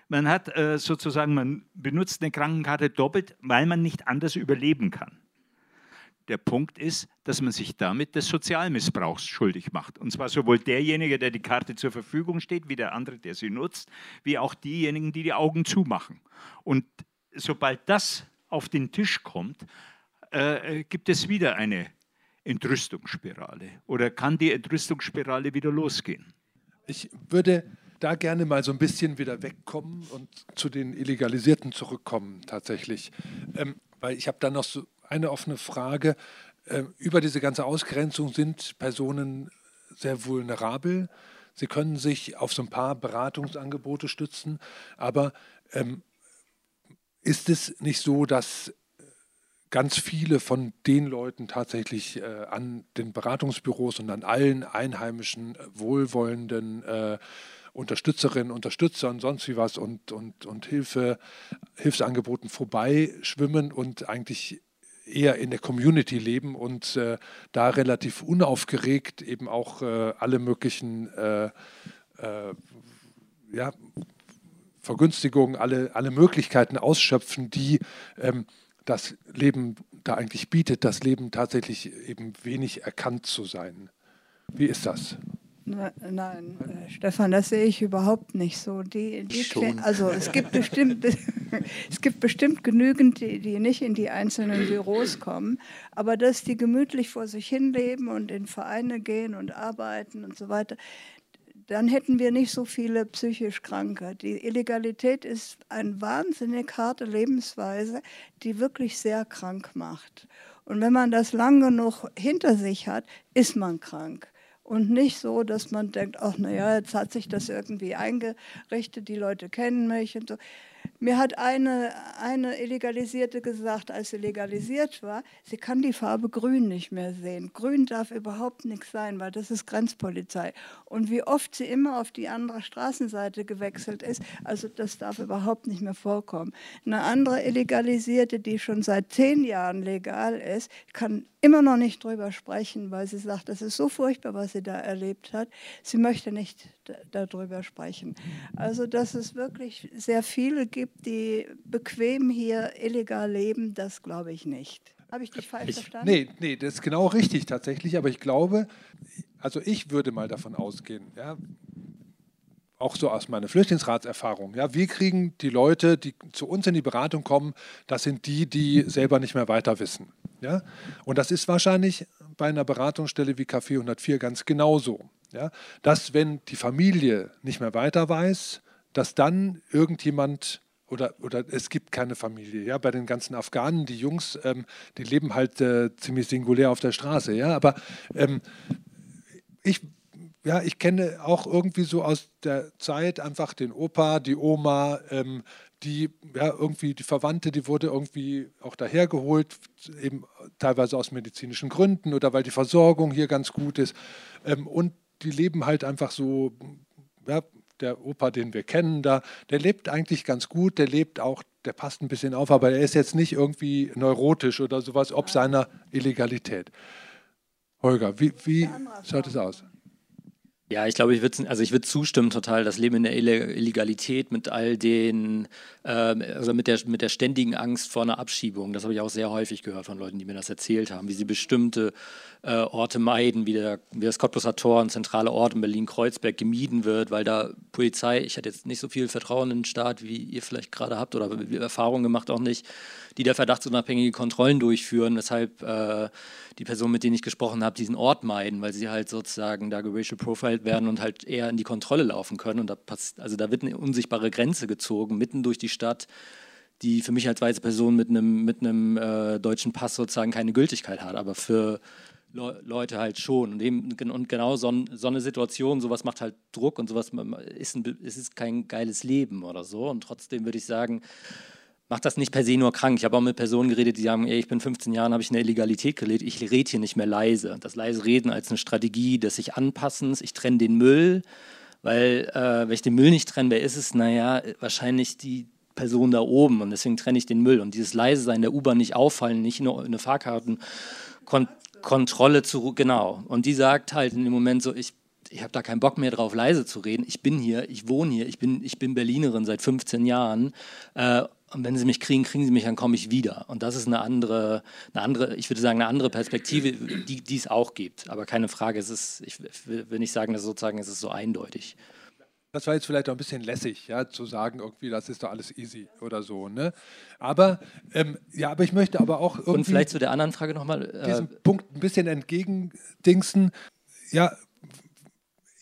Man hat äh, sozusagen, man benutzt eine Krankenkarte doppelt, weil man nicht anders überleben kann. Der Punkt ist, dass man sich damit des Sozialmissbrauchs schuldig macht. Und zwar sowohl derjenige, der die Karte zur Verfügung steht, wie der andere, der sie nutzt, wie auch diejenigen, die die Augen zumachen. Und sobald das auf den Tisch kommt, äh, gibt es wieder eine Entrüstungsspirale oder kann die Entrüstungsspirale wieder losgehen? Ich würde da gerne mal so ein bisschen wieder wegkommen und zu den Illegalisierten zurückkommen tatsächlich. Ähm, weil ich habe da noch so eine offene Frage. Ähm, über diese ganze Ausgrenzung sind Personen sehr vulnerabel. Sie können sich auf so ein paar Beratungsangebote stützen, aber ähm, ist es nicht so, dass ganz viele von den Leuten tatsächlich äh, an den Beratungsbüros und an allen einheimischen, äh, wohlwollenden äh, Unterstützerinnen, Unterstützern, sonst wie was und, und, und Hilfe, Hilfsangeboten vorbeischwimmen und eigentlich eher in der Community leben und äh, da relativ unaufgeregt eben auch äh, alle möglichen äh, ja, Vergünstigungen, alle, alle Möglichkeiten ausschöpfen, die ähm, das Leben da eigentlich bietet, das Leben tatsächlich eben wenig erkannt zu sein. Wie ist das? Nein, äh, Stefan, das sehe ich überhaupt nicht so. Die, die also es gibt bestimmt, (laughs) es gibt bestimmt genügend, die, die nicht in die einzelnen Büros kommen, aber dass die gemütlich vor sich hin leben und in Vereine gehen und arbeiten und so weiter, dann hätten wir nicht so viele psychisch Kranke. Die Illegalität ist eine wahnsinnig harte Lebensweise, die wirklich sehr krank macht. Und wenn man das lang genug hinter sich hat, ist man krank. Und nicht so, dass man denkt, ach naja, jetzt hat sich das irgendwie eingerichtet, die Leute kennen mich und so. Mir hat eine, eine Illegalisierte gesagt, als sie legalisiert war, sie kann die Farbe Grün nicht mehr sehen. Grün darf überhaupt nichts sein, weil das ist Grenzpolizei. Und wie oft sie immer auf die andere Straßenseite gewechselt ist, also das darf überhaupt nicht mehr vorkommen. Eine andere Illegalisierte, die schon seit zehn Jahren legal ist, kann immer noch nicht drüber sprechen, weil sie sagt, das ist so furchtbar, was sie da erlebt hat. Sie möchte nicht darüber sprechen. Also, dass es wirklich sehr viele gibt, die bequem hier illegal leben, das glaube ich nicht. Habe ich dich falsch ich, verstanden? Nee, nee, das ist genau richtig tatsächlich. Aber ich glaube, also ich würde mal davon ausgehen, ja, auch so aus meiner Flüchtlingsratserfahrung. Ja, wir kriegen die Leute, die zu uns in die Beratung kommen, das sind die, die selber nicht mehr weiter wissen. Ja? Und das ist wahrscheinlich bei einer Beratungsstelle wie Café 104 ganz genauso. Ja? Dass, wenn die Familie nicht mehr weiter weiß, dass dann irgendjemand oder, oder es gibt keine Familie. Ja? Bei den ganzen Afghanen, die Jungs, ähm, die leben halt äh, ziemlich singulär auf der Straße. Ja? Aber ähm, ich ja, ich kenne auch irgendwie so aus der Zeit einfach den Opa, die Oma, ähm, die ja irgendwie die Verwandte, die wurde irgendwie auch dahergeholt, eben teilweise aus medizinischen Gründen oder weil die Versorgung hier ganz gut ist. Ähm, und die leben halt einfach so, ja, der Opa, den wir kennen da, der lebt eigentlich ganz gut, der lebt auch, der passt ein bisschen auf, aber er ist jetzt nicht irgendwie neurotisch oder sowas, ob seiner Illegalität. Holger, wie, wie schaut es aus? Ja, ich glaube, ich würde also ich zustimmen total. Das Leben in der Illegalität mit all den, äh, also mit der, mit der ständigen Angst vor einer Abschiebung, das habe ich auch sehr häufig gehört von Leuten, die mir das erzählt haben, wie sie bestimmte äh, Orte meiden, wie, der, wie das Cottbusser Tor, ein zentraler Ort in Berlin-Kreuzberg, gemieden wird, weil da Polizei, ich hatte jetzt nicht so viel Vertrauen in den Staat, wie ihr vielleicht gerade habt oder Erfahrungen gemacht auch nicht, die da verdachtsunabhängige Kontrollen durchführen, weshalb äh, die Personen, mit denen ich gesprochen habe, diesen Ort meiden, weil sie halt sozusagen da geracial profiled werden und halt eher in die Kontrolle laufen können. Und da passt, also da wird eine unsichtbare Grenze gezogen, mitten durch die Stadt, die für mich als weiße Person mit einem, mit äh, deutschen Pass sozusagen keine Gültigkeit hat, aber für Le Leute halt schon. Und, eben, und genau so, so, eine Situation, sowas macht halt Druck und sowas ist, ein, ist kein geiles Leben oder so. Und trotzdem würde ich sagen, macht das nicht per se nur krank. Ich habe auch mit Personen geredet, die sagen, ey, ich bin 15 Jahren, habe ich eine Illegalität gelebt, ich rede hier nicht mehr leise. Das leise Reden als eine Strategie des sich Anpassens, ich trenne den Müll, weil äh, wenn ich den Müll nicht trenne, wer ist es? Naja, wahrscheinlich die Person da oben und deswegen trenne ich den Müll. Und dieses leise sein der U-Bahn nicht auffallen, nicht nur eine Fahrkartenkontrolle zu, genau. Und die sagt halt in dem Moment so, ich ich habe da keinen Bock mehr drauf, leise zu reden. Ich bin hier, ich wohne hier, ich bin, ich bin Berlinerin seit 15 Jahren äh, und wenn sie mich kriegen, kriegen sie mich, dann komme ich wieder. Und das ist eine andere, eine andere, ich würde sagen, eine andere Perspektive, die, die es auch gibt. Aber keine Frage, es ist, ich will nicht sagen, dass sozusagen es ist so eindeutig. Das war jetzt vielleicht auch ein bisschen lässig, ja, zu sagen, irgendwie, das ist doch alles easy oder so. Ne? Aber ähm, ja, aber ich möchte aber auch irgendwie. Und vielleicht zu der anderen Frage nochmal. Äh, diesen Punkt ein bisschen entgegendingsen. Ja,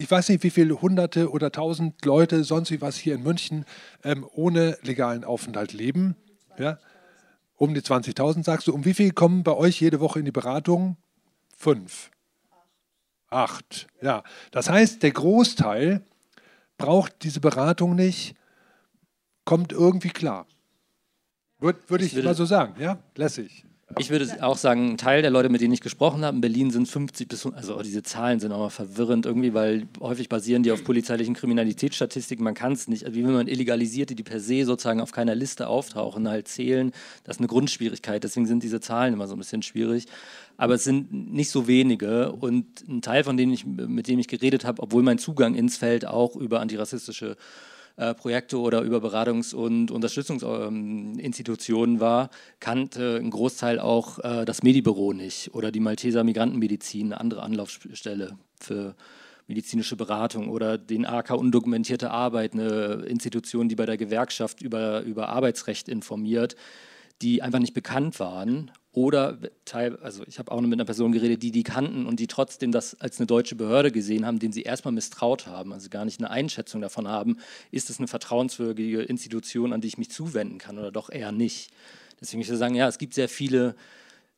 ich weiß nicht, wie viele Hunderte oder Tausend Leute, sonst wie was hier in München ähm, ohne legalen Aufenthalt leben. Ja? Um die 20.000 sagst du. Um wie viel kommen bei euch jede Woche in die Beratung? Fünf. Acht. Ja. Das heißt, der Großteil braucht diese Beratung nicht, kommt irgendwie klar. Würde, würde ich, ich mal so sagen, ja? Lässig. Ich würde auch sagen, ein Teil der Leute, mit denen ich gesprochen habe, in Berlin sind 50 bis 100, also diese Zahlen sind auch mal verwirrend irgendwie, weil häufig basieren die auf polizeilichen Kriminalitätsstatistiken. Man kann es nicht, also wie wenn man Illegalisierte, die per se sozusagen auf keiner Liste auftauchen, halt zählen, das ist eine Grundschwierigkeit. Deswegen sind diese Zahlen immer so ein bisschen schwierig. Aber es sind nicht so wenige und ein Teil von denen ich, mit dem ich geredet habe, obwohl mein Zugang ins Feld auch über antirassistische äh, Projekte oder über Beratungs- und Unterstützungsinstitutionen war, kannte ein Großteil auch äh, das Medibüro nicht oder die Malteser Migrantenmedizin, eine andere Anlaufstelle für medizinische Beratung oder den AK Undokumentierte Arbeit, eine Institution, die bei der Gewerkschaft über, über Arbeitsrecht informiert, die einfach nicht bekannt waren oder Teil, also ich habe auch mit einer Person geredet, die die kannten und die trotzdem das als eine deutsche Behörde gesehen haben, denen sie erstmal misstraut haben, also gar nicht eine Einschätzung davon haben, ist es eine vertrauenswürdige Institution, an die ich mich zuwenden kann oder doch eher nicht. Deswegen würde ich sagen, ja, es gibt sehr viele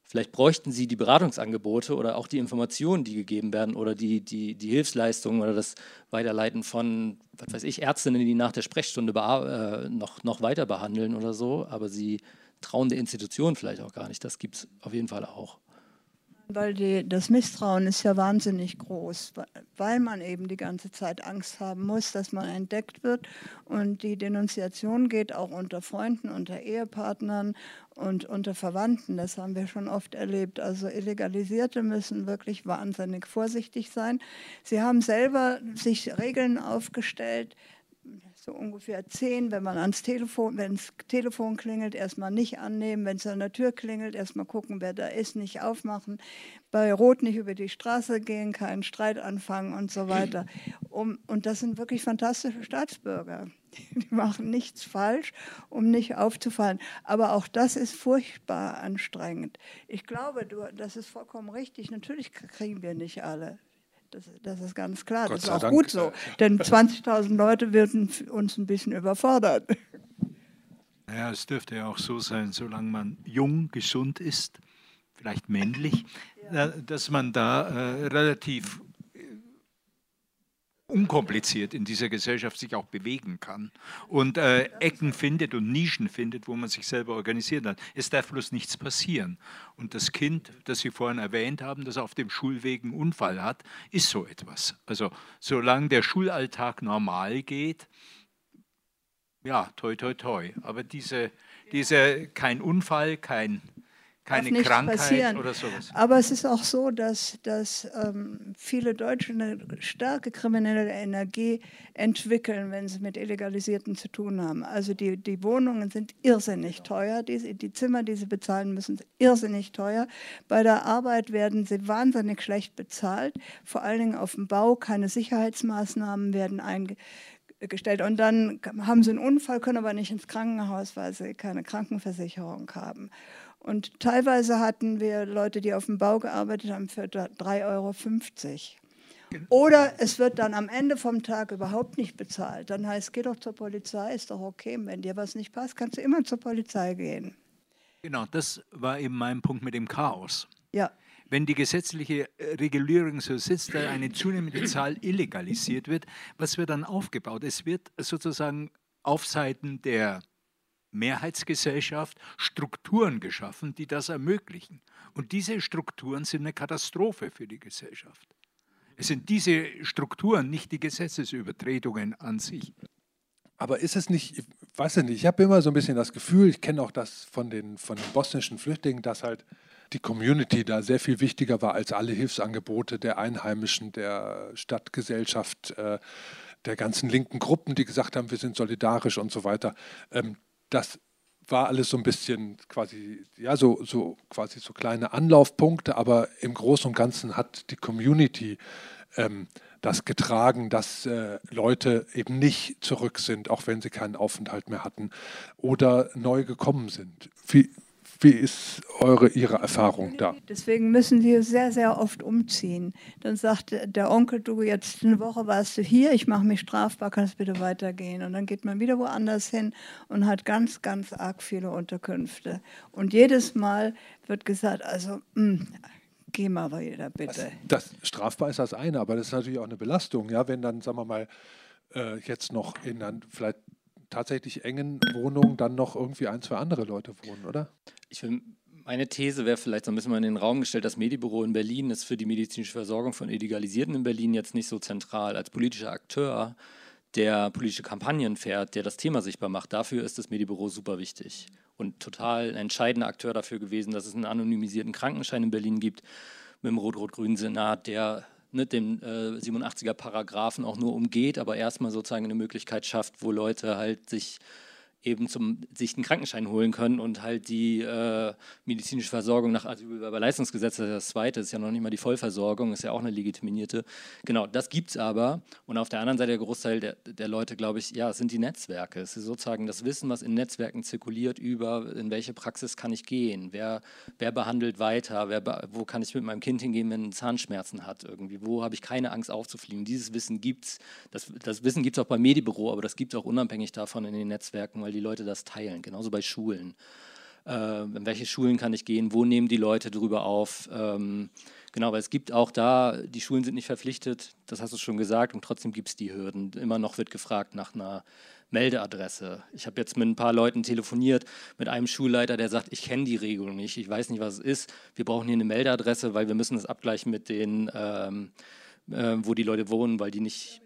Vielleicht bräuchten sie die Beratungsangebote oder auch die Informationen, die gegeben werden oder die, die, die Hilfsleistungen oder das Weiterleiten von, was weiß ich, Ärztinnen, die nach der Sprechstunde äh, noch, noch weiter behandeln oder so, aber sie trauen der Institution vielleicht auch gar nicht. Das gibt es auf jeden Fall auch. Weil die, das Misstrauen ist ja wahnsinnig groß, weil man eben die ganze Zeit Angst haben muss, dass man entdeckt wird. Und die Denunziation geht auch unter Freunden, unter Ehepartnern und unter Verwandten. Das haben wir schon oft erlebt. Also Illegalisierte müssen wirklich wahnsinnig vorsichtig sein. Sie haben selber sich Regeln aufgestellt, so ungefähr zehn, wenn man ans Telefon, wenn das Telefon klingelt, erstmal nicht annehmen, wenn es an der Tür klingelt, erstmal gucken, wer da ist, nicht aufmachen, bei Rot nicht über die Straße gehen, keinen Streit anfangen und so weiter. Um, und das sind wirklich fantastische Staatsbürger. (laughs) Die machen nichts falsch, um nicht aufzufallen. Aber auch das ist furchtbar anstrengend. Ich glaube, du, das ist vollkommen richtig. Natürlich kriegen wir nicht alle. Das, das, ist ganz klar. Gott das ist auch Dank. gut so. Denn 20.000 Leute würden uns ein bisschen überfordern. Ja, es dürfte ja auch so sein, solange man jung, gesund ist, vielleicht männlich, ja. dass man da äh, relativ unkompliziert in dieser Gesellschaft sich auch bewegen kann und äh, Ecken findet und Nischen findet, wo man sich selber organisieren kann. Es darf bloß nichts passieren. Und das Kind, das Sie vorhin erwähnt haben, das auf dem Schulweg einen Unfall hat, ist so etwas. Also solange der Schulalltag normal geht, ja, toi, toi, toi. Aber diese, diese kein Unfall, kein keine Krankheit passieren. oder sowas. Aber es ist auch so, dass, dass ähm, viele Deutsche eine starke kriminelle Energie entwickeln, wenn sie mit Illegalisierten zu tun haben. Also die, die Wohnungen sind irrsinnig teuer, die, die Zimmer, die sie bezahlen müssen, sind irrsinnig teuer. Bei der Arbeit werden sie wahnsinnig schlecht bezahlt, vor allen Dingen auf dem Bau. Keine Sicherheitsmaßnahmen werden eingestellt. Und dann haben sie einen Unfall, können aber nicht ins Krankenhaus, weil sie keine Krankenversicherung haben. Und teilweise hatten wir Leute, die auf dem Bau gearbeitet haben, für 3,50 Euro. Oder es wird dann am Ende vom Tag überhaupt nicht bezahlt. Dann heißt, geh doch zur Polizei, ist doch okay. Wenn dir was nicht passt, kannst du immer zur Polizei gehen. Genau, das war eben mein Punkt mit dem Chaos. Ja. Wenn die gesetzliche äh, Regulierung so sitzt, da eine zunehmende Zahl illegalisiert wird, was wird dann aufgebaut? Es wird sozusagen auf Seiten der Mehrheitsgesellschaft Strukturen geschaffen, die das ermöglichen. Und diese Strukturen sind eine Katastrophe für die Gesellschaft. Es sind diese Strukturen, nicht die Gesetzesübertretungen an sich. Aber ist es nicht, ich weiß nicht, ich habe immer so ein bisschen das Gefühl, ich kenne auch das von den, von den bosnischen Flüchtlingen, dass halt die Community da sehr viel wichtiger war als alle Hilfsangebote der Einheimischen, der Stadtgesellschaft, äh, der ganzen linken Gruppen, die gesagt haben, wir sind solidarisch und so weiter. Das war alles so ein bisschen quasi, ja, so, so quasi so kleine Anlaufpunkte, aber im Großen und Ganzen hat die Community ähm, das getragen, dass äh, Leute eben nicht zurück sind, auch wenn sie keinen Aufenthalt mehr hatten oder neu gekommen sind. Wie, wie ist eure, Ihre Erfahrung da? Deswegen müssen sie sehr, sehr oft umziehen. Dann sagt der Onkel, du, jetzt eine Woche warst du hier, ich mache mich strafbar, kannst bitte weitergehen. Und dann geht man wieder woanders hin und hat ganz, ganz arg viele Unterkünfte. Und jedes Mal wird gesagt, also, mh, hm, geh mal wieder, bitte. Das, das, strafbar ist das eine, aber das ist natürlich auch eine Belastung, ja, wenn dann, sagen wir mal, äh, jetzt noch in dann vielleicht tatsächlich engen Wohnungen dann noch irgendwie ein, zwei andere Leute wohnen, oder? Ich will, meine These wäre vielleicht so ein bisschen mal in den Raum gestellt, das Medibüro in Berlin ist für die medizinische Versorgung von Illegalisierten in Berlin jetzt nicht so zentral. Als politischer Akteur, der politische Kampagnen fährt, der das Thema sichtbar macht, dafür ist das Medibüro super wichtig und total ein entscheidender Akteur dafür gewesen, dass es einen anonymisierten Krankenschein in Berlin gibt mit dem rot-rot-grünen Senat, der ne, den äh, 87er Paragraphen auch nur umgeht, aber erstmal sozusagen eine Möglichkeit schafft, wo Leute halt sich eben zum sich einen Krankenschein holen können und halt die äh, medizinische Versorgung nach Asylbewerberleistungsgesetz, das, das zweite, ist ja noch nicht mal die Vollversorgung, ist ja auch eine legitimierte. Genau, das gibt es aber. Und auf der anderen Seite der Großteil der, der Leute, glaube ich, ja, sind die Netzwerke. Es ist sozusagen das Wissen, was in Netzwerken zirkuliert über, in welche Praxis kann ich gehen, wer, wer behandelt weiter, wer, wo kann ich mit meinem Kind hingehen, wenn es Zahnschmerzen hat irgendwie, wo habe ich keine Angst aufzufliegen. Dieses Wissen gibt es. Das, das Wissen gibt es auch beim Medibüro, aber das gibt es auch unabhängig davon in den Netzwerken, weil die Leute das teilen, genauso bei Schulen. äh, in welche Schulen kann ich gehen, wo nehmen die Leute drüber auf. Ähm, genau, weil es gibt auch da, die Schulen sind nicht verpflichtet, das hast du schon gesagt, und trotzdem gibt es die Hürden. Immer noch wird gefragt nach einer Meldeadresse. Ich habe jetzt mit ein paar Leuten telefoniert, mit einem Schulleiter, der sagt, ich kenne die Regelung nicht, ich weiß nicht, was es ist. Wir brauchen hier eine Meldeadresse, weil wir müssen das abgleichen mit den, ähm, äh, wo die Leute wohnen, weil die nicht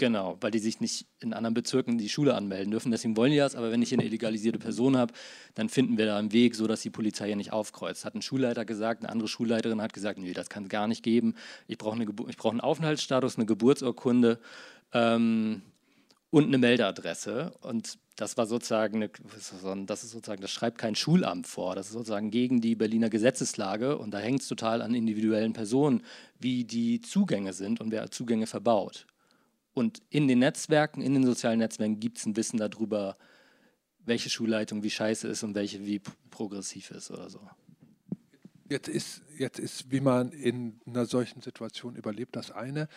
Genau, weil die sich nicht in anderen Bezirken die Schule anmelden dürfen. Deswegen wollen die das, aber wenn ich eine illegalisierte Person habe, dann finden wir da einen Weg, so dass die Polizei hier nicht aufkreuzt. Hat ein Schulleiter gesagt, eine andere Schulleiterin hat gesagt, nee, das kann es gar nicht geben. Ich brauche brauch einen Aufenthaltsstatus, eine Geburtsurkunde. Ähm, und eine Meldeadresse. Und das war sozusagen, eine, das ist sozusagen, das schreibt kein Schulamt vor. Das ist sozusagen gegen die Berliner Gesetzeslage und da hängt es total an individuellen Personen, wie die Zugänge sind und wer Zugänge verbaut. Und in den Netzwerken, in den sozialen Netzwerken gibt es ein Wissen darüber, welche Schulleitung wie scheiße ist und welche wie progressiv ist oder so. Jetzt ist, jetzt ist, wie man in einer solchen Situation überlebt, das eine,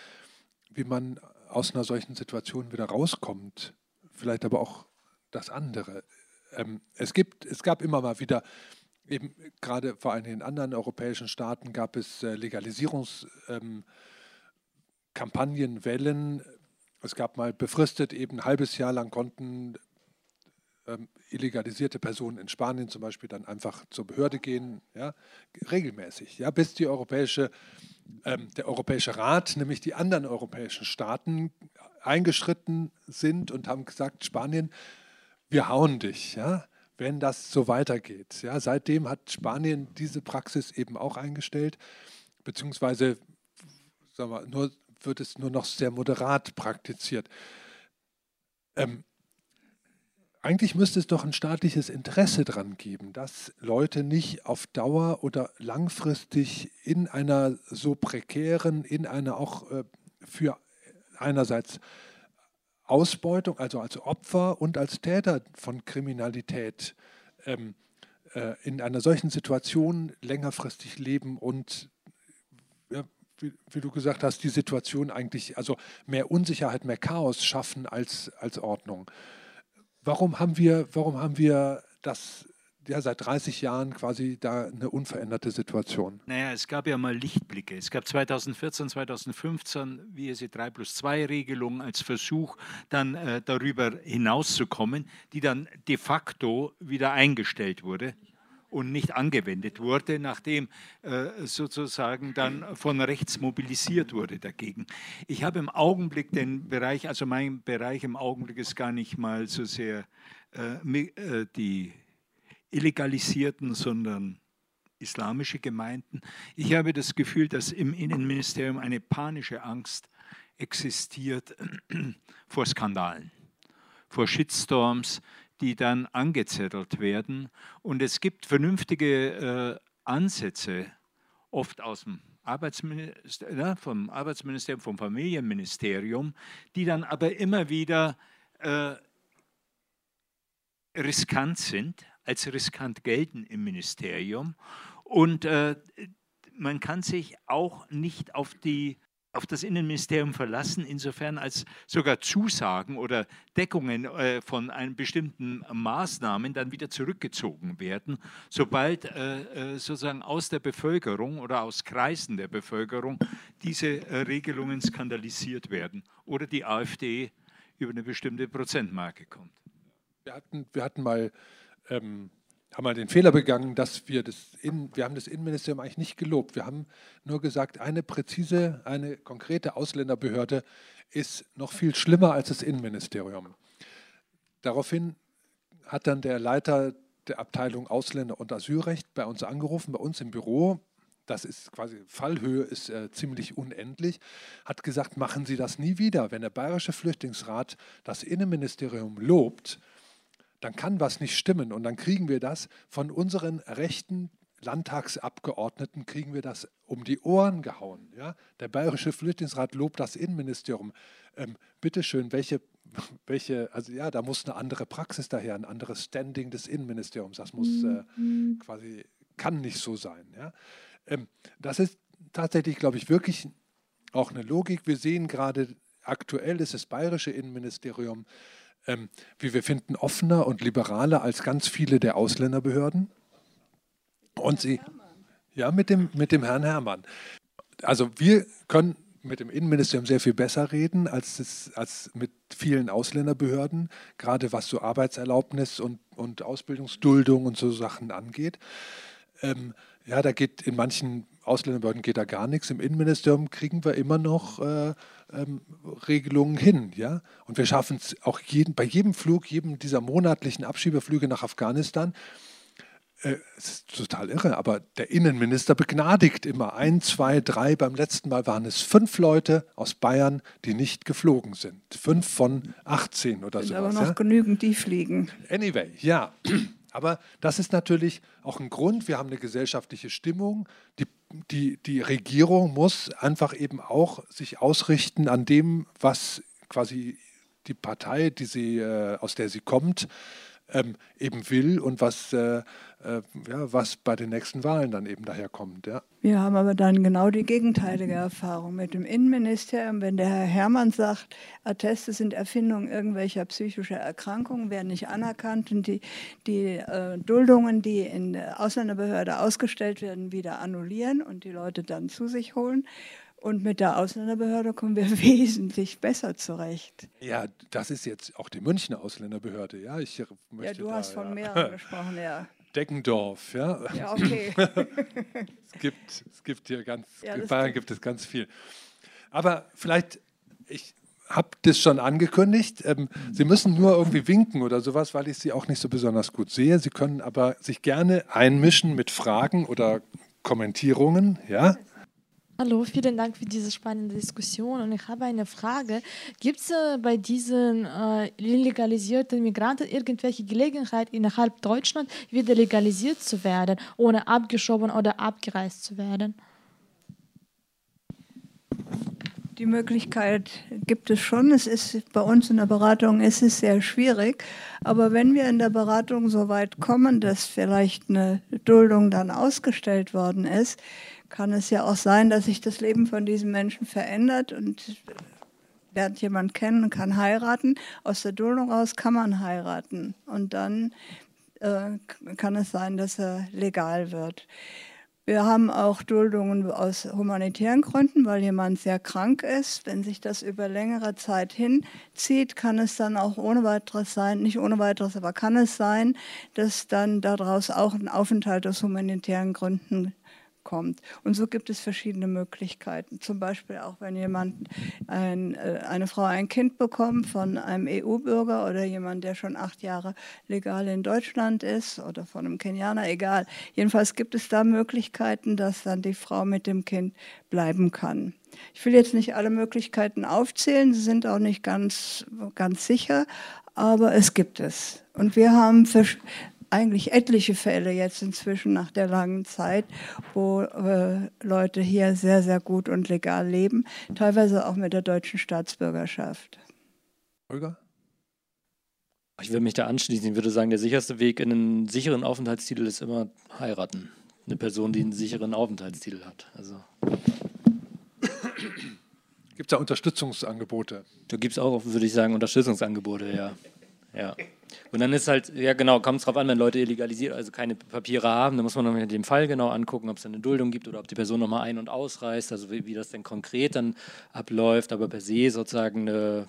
wie man aus einer solchen Situation wieder rauskommt, vielleicht aber auch das andere. Ähm, es, gibt, es gab immer mal wieder, eben gerade vor allem in anderen europäischen Staaten gab es äh, Legalisierungskampagnen, ähm, Wellen. Es gab mal befristet, eben ein halbes Jahr lang konnten ähm, illegalisierte Personen in Spanien zum Beispiel dann einfach zur Behörde gehen, ja, regelmäßig, ja, bis die europäische, ähm, der Europäische Rat, nämlich die anderen europäischen Staaten, eingeschritten sind und haben gesagt, Spanien, wir hauen dich, ja, wenn das so weitergeht. Ja, seitdem hat Spanien diese Praxis eben auch eingestellt, beziehungsweise sagen wir, nur, wird es nur noch sehr moderat praktiziert. Ähm, eigentlich müsste es doch ein staatliches Interesse daran geben, dass Leute nicht auf Dauer oder langfristig in einer so prekären, in einer auch äh, für einerseits Ausbeutung, also als Opfer und als Täter von Kriminalität ähm, äh, in einer solchen Situation längerfristig leben und wie, wie, du gesagt hast, die Situation eigentlich, also mehr Unsicherheit, mehr Chaos schaffen als, als Ordnung. Warum haben wir, warum haben wir das ja, seit 30 Jahren quasi da eine unveränderte Situation? Naja, es gab ja mal Lichtblicke. Es gab 2014, 2015, wie es die 3 plus 2 Regelung als Versuch, dann äh, darüber hinauszukommen, die dann de facto wieder eingestellt wurde und nicht angewendet wurde, nachdem äh, sozusagen dann von rechts mobilisiert wurde dagegen. Ich habe im Augenblick den Bereich, also mein Bereich im Augenblick ist gar nicht mal so sehr äh, äh die illegalisierten, sondern islamische Gemeinden. Ich habe das Gefühl, dass im Innenministerium eine panische Angst existiert (clears throat) vor Skandalen, vor Shitstorms, die dann angezettelt werden. Und es gibt vernünftige äh, Ansätze, oft aus dem Arbeitsminister, ja, vom Arbeitsministerium, vom Familienministerium, die dann aber immer wieder äh, riskant sind, als riskant gelten im Ministerium. Und äh, man kann sich auch nicht auf die auf das Innenministerium verlassen, insofern als sogar Zusagen oder Deckungen äh, von einem bestimmten Maßnahmen dann wieder zurückgezogen werden, sobald äh, äh, sozusagen aus der Bevölkerung oder aus Kreisen der Bevölkerung diese Regelungen skandalisiert werden oder die AfD über eine bestimmte Prozentmarke kommt. Wir hatten, wir hatten mal ähm haben wir den Fehler begangen, dass wir das, in, wir haben das Innenministerium eigentlich nicht gelobt. Wir haben nur gesagt, eine präzise, eine konkrete Ausländerbehörde ist noch viel schlimmer als das Innenministerium. Daraufhin hat dann der Leiter der Abteilung Ausländer- und Asylrecht bei uns angerufen, bei uns im Büro. Das ist quasi, Fallhöhe ist äh, ziemlich unendlich, hat gesagt, machen Sie das nie wieder. Wenn der Bayerische Flüchtlingsrat das Innenministerium lobt, dann kann was nicht stimmen. Und dann kriegen wir das von unseren rechten Landtagsabgeordneten, kriegen wir das um die Ohren gehauen. Ja? Der Bayerische Flüchtlingsrat lobt das Innenministerium. Ähm, bitteschön, welche, welche, also ja, da muss eine andere Praxis daher, ein anderes Standing des Innenministeriums. Das muss äh, mhm. quasi, kann nicht so sein. Ja? Ähm, das ist tatsächlich, glaube ich, wirklich auch eine Logik. Wir sehen gerade, aktuell ist das bayerische Innenministerium ähm, wie wir finden, offener und liberaler als ganz viele der Ausländerbehörden. Und sie, ja, mit dem, mit dem Herrn Herrmann. Also wir können mit dem Innenministerium sehr viel besser reden als, das, als mit vielen Ausländerbehörden, gerade was so Arbeitserlaubnis und, und Ausbildungsduldung und so Sachen angeht. Ähm, ja, da geht in manchen Ausländerbehörden geht da gar nichts. Im Innenministerium kriegen wir immer noch äh, ähm, Regelungen hin. Ja? Und wir schaffen es auch jeden, bei jedem Flug, jedem dieser monatlichen Abschiebeflüge nach Afghanistan, äh, es ist total irre, aber der Innenminister begnadigt immer ein, zwei, drei. Beim letzten Mal waren es fünf Leute aus Bayern, die nicht geflogen sind. Fünf von 18 oder so. Aber noch ja? genügend, die fliegen. Anyway, ja. (clears throat) Aber das ist natürlich auch ein Grund. Wir haben eine gesellschaftliche Stimmung. Die, die, die Regierung muss einfach eben auch sich ausrichten an dem, was quasi die Partei, die sie, äh, aus der sie kommt, ähm, eben will und was, äh, äh, ja, was bei den nächsten Wahlen dann eben daherkommt. Ja. Wir haben aber dann genau die gegenteilige Erfahrung mit dem Innenministerium. Wenn der Herr Herrmann sagt, Atteste sind Erfindungen irgendwelcher psychischer Erkrankungen, werden nicht anerkannt und die, die äh, Duldungen, die in der Ausländerbehörde ausgestellt werden, wieder annullieren und die Leute dann zu sich holen. Und mit der Ausländerbehörde kommen wir (laughs) wesentlich besser zurecht. Ja, das ist jetzt auch die Münchner Ausländerbehörde. Ja, ich möchte ja du da, hast von ja. mehreren (laughs) gesprochen, ja. Deckendorf, ja. Ja, okay. (laughs) es, gibt, es gibt hier ganz, ja, in Bayern gibt es ganz viel. Aber vielleicht, ich habe das schon angekündigt, ähm, Sie müssen nur irgendwie winken oder sowas, weil ich Sie auch nicht so besonders gut sehe. Sie können aber sich gerne einmischen mit Fragen oder Kommentierungen, ja. Hallo, vielen Dank für diese spannende Diskussion. Und ich habe eine Frage. Gibt es äh, bei diesen äh, illegalisierten Migranten irgendwelche Gelegenheit, innerhalb Deutschland wieder legalisiert zu werden, ohne abgeschoben oder abgereist zu werden? Die Möglichkeit gibt es schon. Es ist bei uns in der Beratung ist es sehr schwierig. Aber wenn wir in der Beratung so weit kommen, dass vielleicht eine Duldung dann ausgestellt worden ist, kann es ja auch sein, dass sich das Leben von diesen Menschen verändert und lernt jemand kennen, kann heiraten. Aus der Duldung raus kann man heiraten und dann äh, kann es sein, dass er legal wird. Wir haben auch Duldungen aus humanitären Gründen, weil jemand sehr krank ist. Wenn sich das über längere Zeit hinzieht, kann es dann auch ohne weiteres sein, nicht ohne weiteres, aber kann es sein, dass dann daraus auch ein Aufenthalt aus humanitären Gründen kommt. Und so gibt es verschiedene Möglichkeiten. Zum Beispiel auch, wenn jemand, ein, äh, eine Frau ein Kind bekommt von einem EU-Bürger oder jemand, der schon acht Jahre legal in Deutschland ist oder von einem Kenianer, egal. Jedenfalls gibt es da Möglichkeiten, dass dann die Frau mit dem Kind bleiben kann. Ich will jetzt nicht alle Möglichkeiten aufzählen, sie sind auch nicht ganz, ganz sicher, aber es gibt es. Und wir haben eigentlich etliche Fälle jetzt inzwischen nach der langen Zeit, wo äh, Leute hier sehr, sehr gut und legal leben, teilweise auch mit der deutschen Staatsbürgerschaft. Holger? Ich will mich da anschließen. Ich würde sagen, der sicherste Weg in einen sicheren Aufenthaltstitel ist immer heiraten. Eine Person, die einen sicheren Aufenthaltstitel hat. Also. Gibt es da Unterstützungsangebote? Da gibt es auch, würde ich sagen, Unterstützungsangebote, ja. ja. Und dann ist halt, ja genau, kommt es darauf an, wenn Leute illegalisiert, also keine Papiere haben, dann muss man nochmal den Fall genau angucken, ob es eine Duldung gibt oder ob die Person nochmal ein- und ausreist, also wie, wie, das denn konkret dann abläuft, aber per se sozusagen eine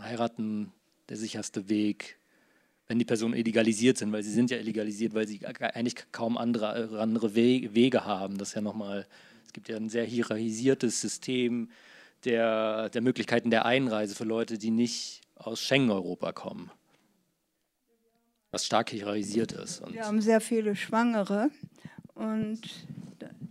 heiraten der sicherste Weg, wenn die Personen illegalisiert sind, weil sie sind ja illegalisiert, weil sie eigentlich kaum andere, andere Wege haben. Das ist ja nochmal, es gibt ja ein sehr hierarchisiertes System der, der Möglichkeiten der Einreise für Leute, die nicht aus Schengen-Europa kommen was stark hierarchisiert ist. Und Wir haben sehr viele Schwangere und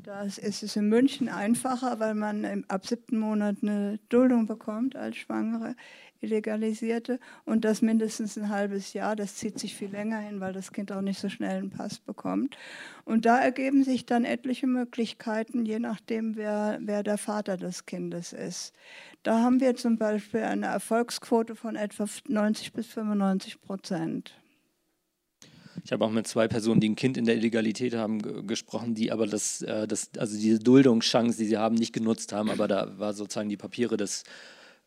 da ist es in München einfacher, weil man ab siebten Monat eine Duldung bekommt als Schwangere, illegalisierte und das mindestens ein halbes Jahr. Das zieht sich viel länger hin, weil das Kind auch nicht so schnell einen Pass bekommt. Und da ergeben sich dann etliche Möglichkeiten, je nachdem, wer, wer der Vater des Kindes ist. Da haben wir zum Beispiel eine Erfolgsquote von etwa 90 bis 95 Prozent. Ich habe auch mit zwei Personen, die ein Kind in der Illegalität haben, gesprochen, die aber das, äh, das, also diese Duldungschance, die sie haben, nicht genutzt haben. Aber da war sozusagen die Papiere des,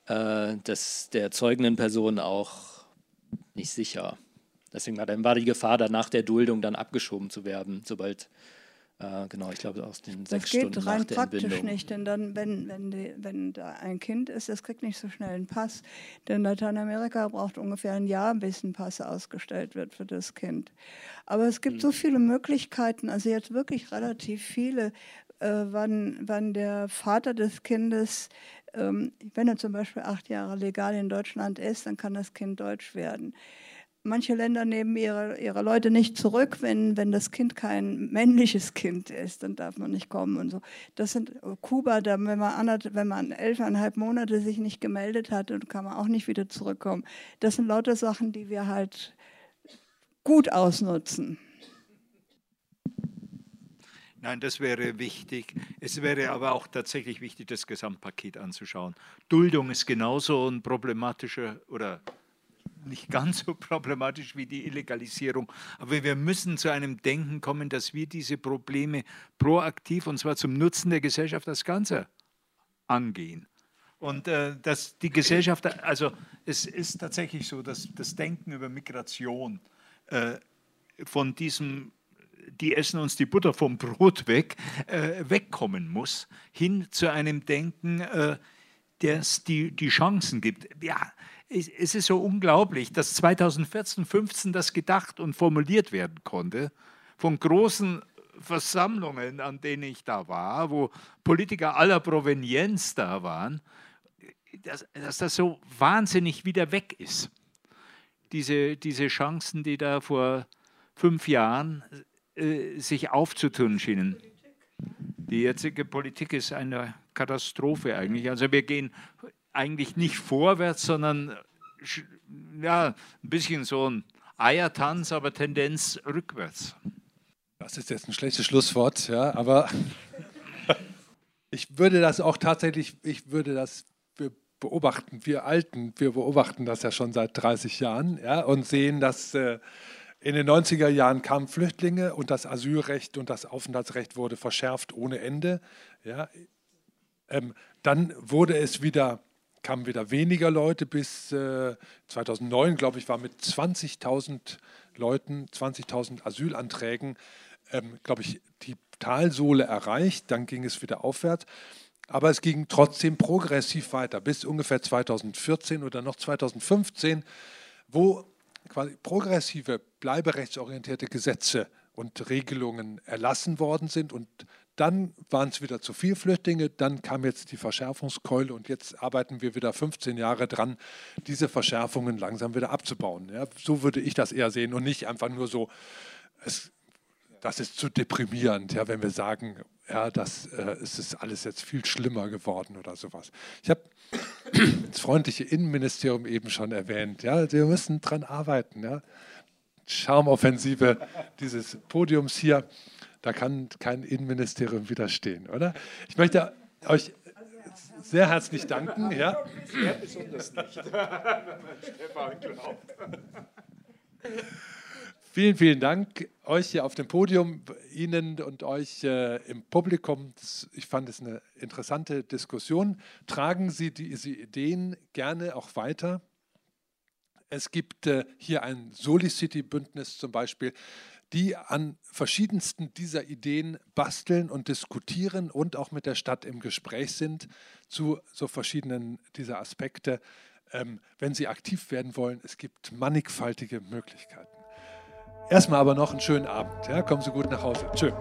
äh, des, der zeugenden Person auch nicht sicher. Deswegen war, dann war die Gefahr, dann nach der Duldung dann abgeschoben zu werden, sobald äh, genau, ich glaube aus den sechs Stunden Das geht rein praktisch nicht, denn dann, wenn, wenn, die, wenn da ein Kind ist, das kriegt nicht so schnell einen Pass. Denn Lateinamerika braucht ungefähr ein Jahr, bis ein Pass ausgestellt wird für das Kind. Aber es gibt so viele Möglichkeiten, also jetzt wirklich relativ viele, äh, wann, wann der Vater des Kindes, ähm, wenn er zum Beispiel acht Jahre legal in Deutschland ist, dann kann das Kind deutsch werden. Manche Länder nehmen ihre, ihre Leute nicht zurück, wenn, wenn das Kind kein männliches Kind ist, dann darf man nicht kommen und so. Das sind Kuba, da, wenn man, anderth, wenn man elfeinhalb Monate sich nicht gemeldet hat, dann kann man auch nicht wieder zurückkommen. Das sind lauter Sachen, die wir halt gut ausnutzen. Nein, das wäre wichtig. Es wäre aber auch tatsächlich wichtig, das Gesamtpaket anzuschauen. Duldung ist genauso ein problematischer oder nicht ganz so problematisch wie die Illegalisierung. Aber wir müssen zu einem Denken kommen, dass wir diese Probleme proaktiv und zwar zum Nutzen der Gesellschaft als Ganze angehen. Und äh, dass die Gesellschaft, also es ist tatsächlich so, dass das Denken über Migration äh, von diesem die essen uns die Butter vom Brot weg, äh, wegkommen muss, hin zu einem Denken, äh, das die, die Chancen gibt. Ja, es, ist so unglaublich, dass 2014, 15 das gedacht und formuliert werden konnte von großen Versammlungen, an denen ich da war, wo Politiker aller Provenienz da waren, dass, dass das so wahnsinnig wieder weg ist. Diese, diese Chancen, die da vor fünf Jahren äh, sich aufzutun schienen. Die jetzige Politik ist eine Katastrophe eigentlich. Also wir gehen eigentlich nicht vorwärts, sondern ja, ein bisschen so ein Eiertanz, aber Tendenz rückwärts. Das ist jetzt ein schlechtes Schlusswort, ja, aber (laughs) ich würde das auch tatsächlich, ich würde das wir beobachten, wir Alten, wir beobachten das ja schon seit 30 Jahren ja, und sehen, dass äh, in den 90er Jahren kamen Flüchtlinge und das Asylrecht und das Aufenthaltsrecht wurde verschärft ohne Ende. Ja. Ähm, dann wurde es wieder, kamen wieder weniger Leute bis äh, 2009, glaube ich, war mit 20.000 Leuten, 20.000 Asylanträgen, ähm, glaube ich, die Talsohle erreicht. Dann ging es wieder aufwärts. Aber es ging trotzdem progressiv weiter bis ungefähr 2014 oder noch 2015, wo quasi progressive, bleiberechtsorientierte Gesetze und Regelungen erlassen worden sind. Und dann waren es wieder zu viel Flüchtlinge, dann kam jetzt die Verschärfungskeule und jetzt arbeiten wir wieder 15 Jahre dran, diese Verschärfungen langsam wieder abzubauen. Ja, so würde ich das eher sehen und nicht einfach nur so, es, das ist zu deprimierend, ja, wenn wir sagen, ja, das äh, es ist alles jetzt viel schlimmer geworden oder sowas. Ich habe das freundliche Innenministerium eben schon erwähnt. Ja, wir müssen dran arbeiten. Ja. Charmoffensive dieses Podiums hier, da kann kein Innenministerium widerstehen, oder? Ich möchte euch sehr herzlich danken. Ja. Er besonders nicht. (laughs) Stefan glaubt. Vielen, vielen Dank euch hier auf dem Podium, Ihnen und euch äh, im Publikum. Ich fand es eine interessante Diskussion. Tragen Sie diese Ideen gerne auch weiter. Es gibt äh, hier ein Solicity-Bündnis zum Beispiel, die an verschiedensten dieser Ideen basteln und diskutieren und auch mit der Stadt im Gespräch sind zu so verschiedenen dieser Aspekte. Ähm, wenn Sie aktiv werden wollen, es gibt mannigfaltige Möglichkeiten. Erstmal aber noch einen schönen Abend. Ja? Kommen Sie gut nach Hause. Tschüss.